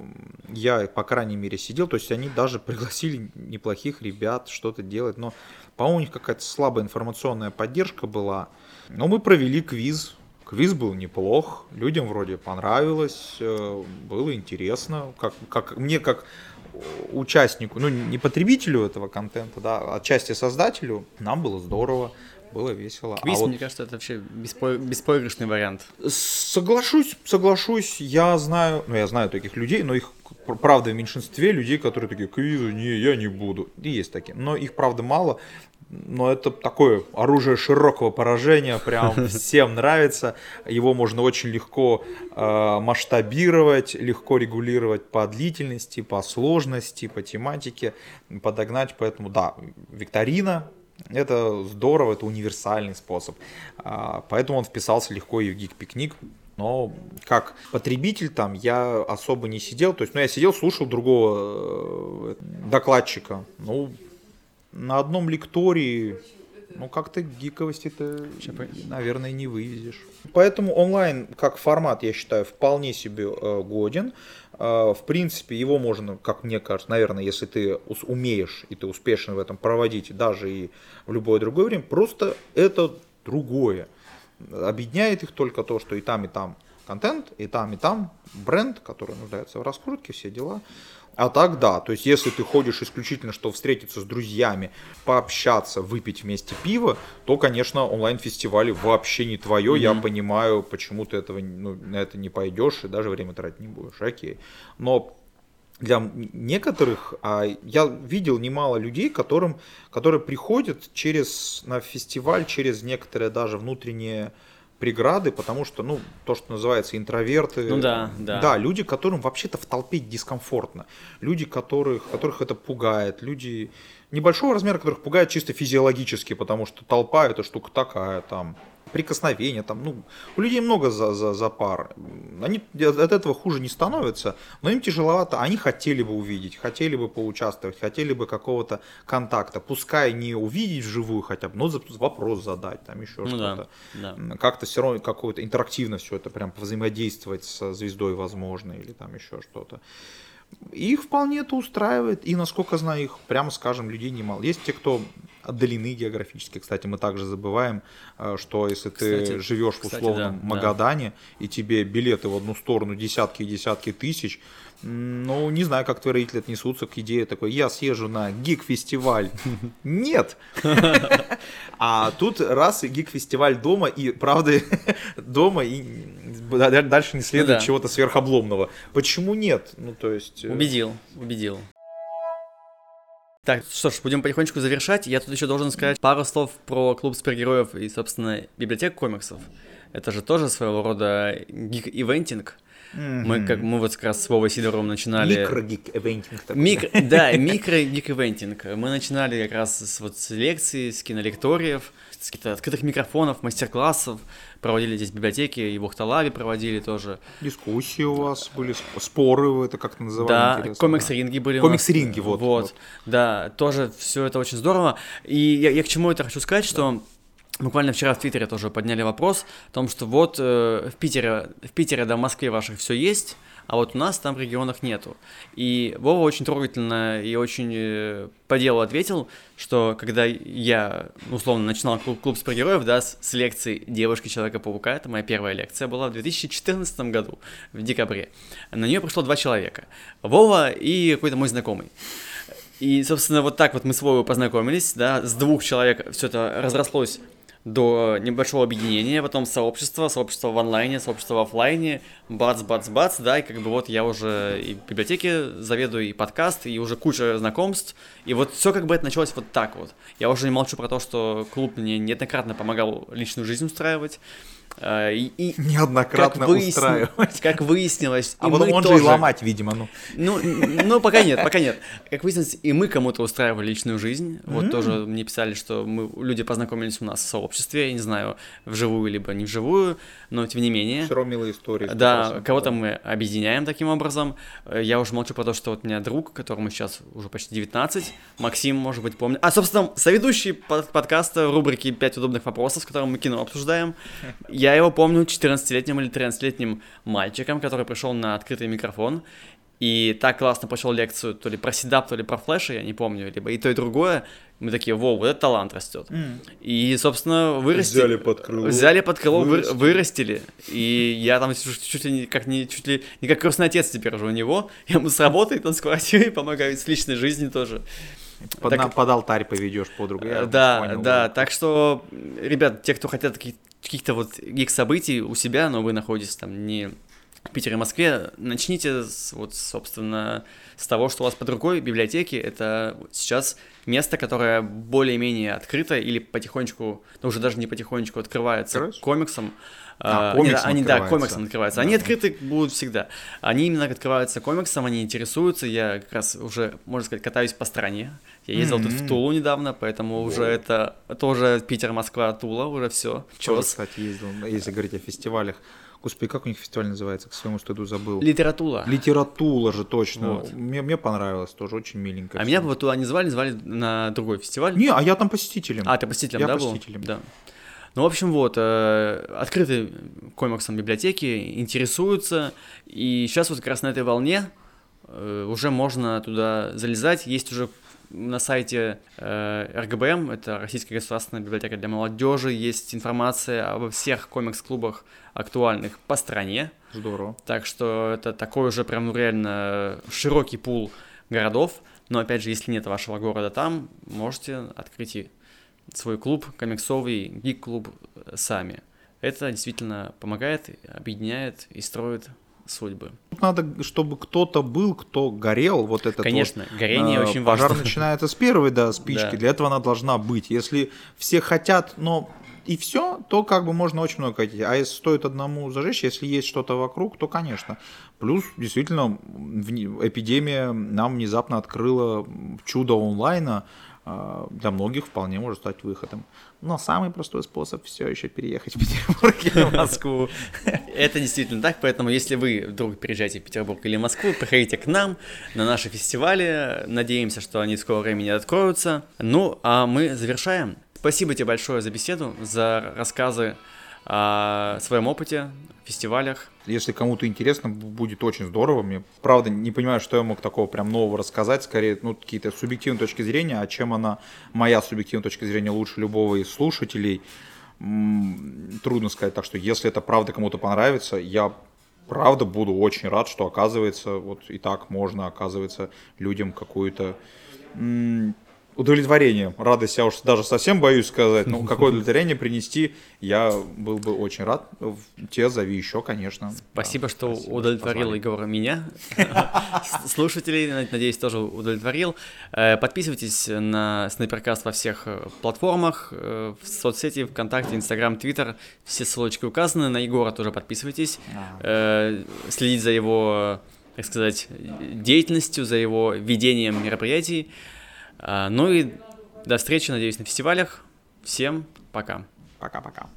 я, по крайней мере, сидел. То есть они даже пригласили неплохих ребят что-то делать. Но, по-моему, у них какая-то слабая информационная поддержка была. Но мы провели квиз. Квиз был неплох, людям вроде понравилось, э, было интересно. Как, как, мне как участнику, ну не потребителю этого контента, да, а отчасти создателю, нам было здорово было весело. Квиз, а мне вот... кажется, это вообще беспо... беспроигрышный вариант. Соглашусь, соглашусь. Я знаю, ну я знаю таких людей, но их правда в меньшинстве людей, которые такие, квизы, не, я не буду. И есть такие. Но их правда мало. Но это такое оружие широкого поражения, прям *laughs* всем нравится. Его можно очень легко э, масштабировать, легко регулировать по длительности, по сложности, по тематике, подогнать. Поэтому да, викторина, это здорово, это универсальный способ. А, поэтому он вписался легко и в Geek Пикник. Но как потребитель там я особо не сидел. То есть, ну, я сидел, слушал другого э, докладчика. Ну, на одном лектории ну, как-то гиковости ты, наверное, не вывезешь. Поэтому онлайн, как формат, я считаю, вполне себе э, годен. Э, в принципе, его можно, как мне кажется, наверное, если ты умеешь и ты успешен в этом проводить даже и в любое другое время, просто это другое. Объединяет их только то, что и там, и там контент, и там, и там бренд, который нуждается в раскрутке, все дела. А так да, то есть если ты ходишь исключительно, что встретиться с друзьями, пообщаться, выпить вместе пиво, то, конечно, онлайн-фестивали вообще не твое. Mm-hmm. Я понимаю, почему ты этого, ну, на это не пойдешь и даже время тратить не будешь. Окей. Но для некоторых, а я видел немало людей, которым, которые приходят через, на фестиваль через некоторые даже внутренние преграды, потому что, ну, то, что называется интроверты. Ну да, да. Да, люди, которым вообще-то в толпе дискомфортно. Люди, которых, которых это пугает. Люди небольшого размера, которых пугает чисто физиологически, потому что толпа это штука такая, там, прикосновения, там, ну, у людей много за, за, за пар. Они от этого хуже не становятся, но им тяжеловато. Они хотели бы увидеть, хотели бы поучаствовать, хотели бы какого-то контакта. Пускай не увидеть вживую хотя бы, но вопрос задать, там еще ну, что-то. Да, да. Как-то все равно какое-то интерактивно все это прям взаимодействовать со звездой возможно или там еще что-то. Их вполне это устраивает, и, насколько знаю, их, прямо скажем, людей немало. Есть те, кто отдалены географически. Кстати, мы также забываем, э, что если ты кстати, живешь в условном кстати, да, Магадане, да. и тебе билеты в одну сторону десятки и десятки тысяч, Ну, не знаю, как твои родители отнесутся к идее такой, я съезжу на гик-фестиваль. *laughs* Нет! А тут раз и гик-фестиваль дома, и правда *laughs* дома, и дальше не следует ну чего-то сверхобломного. Почему нет? Ну, то есть... Э, убедил, убедил. Так, что ж, будем потихонечку завершать. Я тут еще должен сказать пару слов про клуб супергероев и, собственно, библиотеку комиксов. Это же тоже своего рода гик-ивентинг. Mm-hmm. Мы, как, мы вот как раз с Вовой Сидоровым начинали... Микро-гик-эвентинг. Мик... Да, *laughs* микро-гик-эвентинг. Мы начинали как раз с, вот, с лекций, с кинолекториев, с каких-то открытых микрофонов, мастер-классов. Проводили здесь библиотеки, и в Ухталаве проводили тоже. Дискуссии у вас были, споры, это как-то называли? Да, комикс-ринги были Комикс-ринги, вот, вот. Вот, да, тоже все это очень здорово. И я, я к чему это хочу сказать, что Буквально вчера в Твиттере тоже подняли вопрос о том, что вот э, в Питере, в Питере да в Москве ваших все есть, а вот у нас там в регионах нету. И Вова очень трогательно и очень э, по делу ответил, что когда я, условно, начинал клуб, клуб супергероев, да, с, с лекции «Девушки Человека-паука», это моя первая лекция была в 2014 году, в декабре, на нее пришло два человека, Вова и какой-то мой знакомый. И, собственно, вот так вот мы с Вовой познакомились, да, с двух человек все это разрослось до небольшого объединения, потом сообщество, сообщество в онлайне, сообщество в офлайне, бац, бац, бац, да, и как бы вот я уже и библиотеки заведую, и подкаст, и уже куча знакомств, и вот все как бы это началось вот так вот. Я уже не молчу про то, что клуб мне неоднократно помогал личную жизнь устраивать, и, и неоднократно как выясни... устраивать. Как выяснилось, а потом он тоже... же и ломать, видимо, ну. Ну, ну, пока нет, пока нет. Как выяснилось, и мы кому-то устраивали личную жизнь. Вот mm-hmm. тоже мне писали, что мы люди познакомились у нас в сообществе, я не знаю, вживую либо не вживую, но тем не менее. Все равно милые истории. Да, кого-то мы объединяем таким образом. Я уже молчу про то, что вот у меня друг, которому сейчас уже почти 19, Максим, может быть, помнит. А, собственно, соведущий подкаста рубрики «5 удобных вопросов», с которым мы кино обсуждаем. Я его помню 14-летним или 13-летним мальчиком, который пришел на открытый микрофон и так классно пошел лекцию то ли про седап, то ли про флеши, я не помню, либо и то, и другое. Мы такие, воу, вот этот талант растет. Mm. И, собственно, вырастили. Взяли под крыло. Взяли под крыло, вырастили. вырастили. И я там чуть, чуть ли не как, не, чуть ли не как крестный отец теперь уже у него. Я ему с работой, он с квартирой помогает, с личной жизнью тоже. Под, так, на, под алтарь поведешь подругу. Я да, понял, да, так что, ребят, те, кто хотят каких-то вот гик событий у себя, но вы находитесь там не в Питере и Москве, начните с, вот, собственно, с того, что у вас под рукой библиотеки. Это сейчас место, которое более-менее открыто или потихонечку, ну уже даже не потихонечку открывается Открываешь? комиксом. А, а, нет, они, да, комиксом открываются. Да. Они открыты будут всегда. Они именно открываются комиксом, они интересуются. Я как раз уже, можно сказать, катаюсь по стране. Я ездил mm-hmm. тут в Тулу недавно, поэтому уже это тоже Питер, Москва, Тула, уже все. Тоже, кстати, ездил, если говорить о фестивалях. Господи, как у них фестиваль называется? К своему стыду забыл. Литература. Литература же, точно. Вот. Мне, мне понравилось, тоже очень миленько. А все. меня вот туда не звали, звали на другой фестиваль. Не, а я там посетителем. А, ты посетителем, я да, посетителем. был? Да. Ну, в общем, вот, э, открыты комиксом библиотеки, интересуются, и сейчас вот как раз на этой волне э, уже можно туда залезать, есть уже на сайте э, РГБМ, это Российская государственная библиотека для молодежи, есть информация обо всех комикс-клубах актуальных по стране. Здорово. Так что это такой уже прям ну, реально широкий пул городов. Но опять же, если нет вашего города там, можете открыть и свой клуб, комиксовый гик-клуб сами. Это действительно помогает, объединяет и строит судьбы. Тут надо, чтобы кто-то был, кто горел, вот этот Конечно, вот, горение э, очень важно. Пожар начинается с первой, да, спички, да. для этого она должна быть. Если все хотят, но и все, то как бы можно очень много хотеть. А если стоит одному зажечь, если есть что-то вокруг, то, конечно. Плюс, действительно, эпидемия нам внезапно открыла чудо онлайна, для многих вполне может стать выходом. Но самый простой способ все еще переехать в Петербург *laughs* или Москву. Это действительно так, поэтому если вы вдруг приезжаете в Петербург или Москву, приходите к нам на наши фестивали. Надеемся, что они в скором времени откроются. Ну, а мы завершаем. Спасибо тебе большое за беседу, за рассказы о своем опыте, фестивалях. Если кому-то интересно, будет очень здорово. Мне, правда, не понимаю, что я мог такого прям нового рассказать. Скорее, ну, какие-то субъективные точки зрения, а чем она, моя субъективная точка зрения, лучше любого из слушателей, трудно сказать. Так что, если это правда кому-то понравится, я правда буду очень рад, что оказывается, вот и так можно, оказывается, людям какую-то удовлетворение, радость, я уж даже совсем боюсь сказать, но какое *laughs* удовлетворение принести, я был бы очень рад. Те зови еще, конечно. Спасибо, да, что спасибо, удовлетворил позвали. Егор меня. *laughs* Слушателей, надеюсь, тоже удовлетворил. Э, подписывайтесь на Снайперкаст во всех э, платформах, э, в соцсети, ВКонтакте, Инстаграм, Твиттер. Все ссылочки указаны. На Егора тоже подписывайтесь. Следить за его, так сказать, деятельностью, за его ведением мероприятий. А, ну и до встречи, надеюсь, на фестивалях. Всем пока. Пока-пока.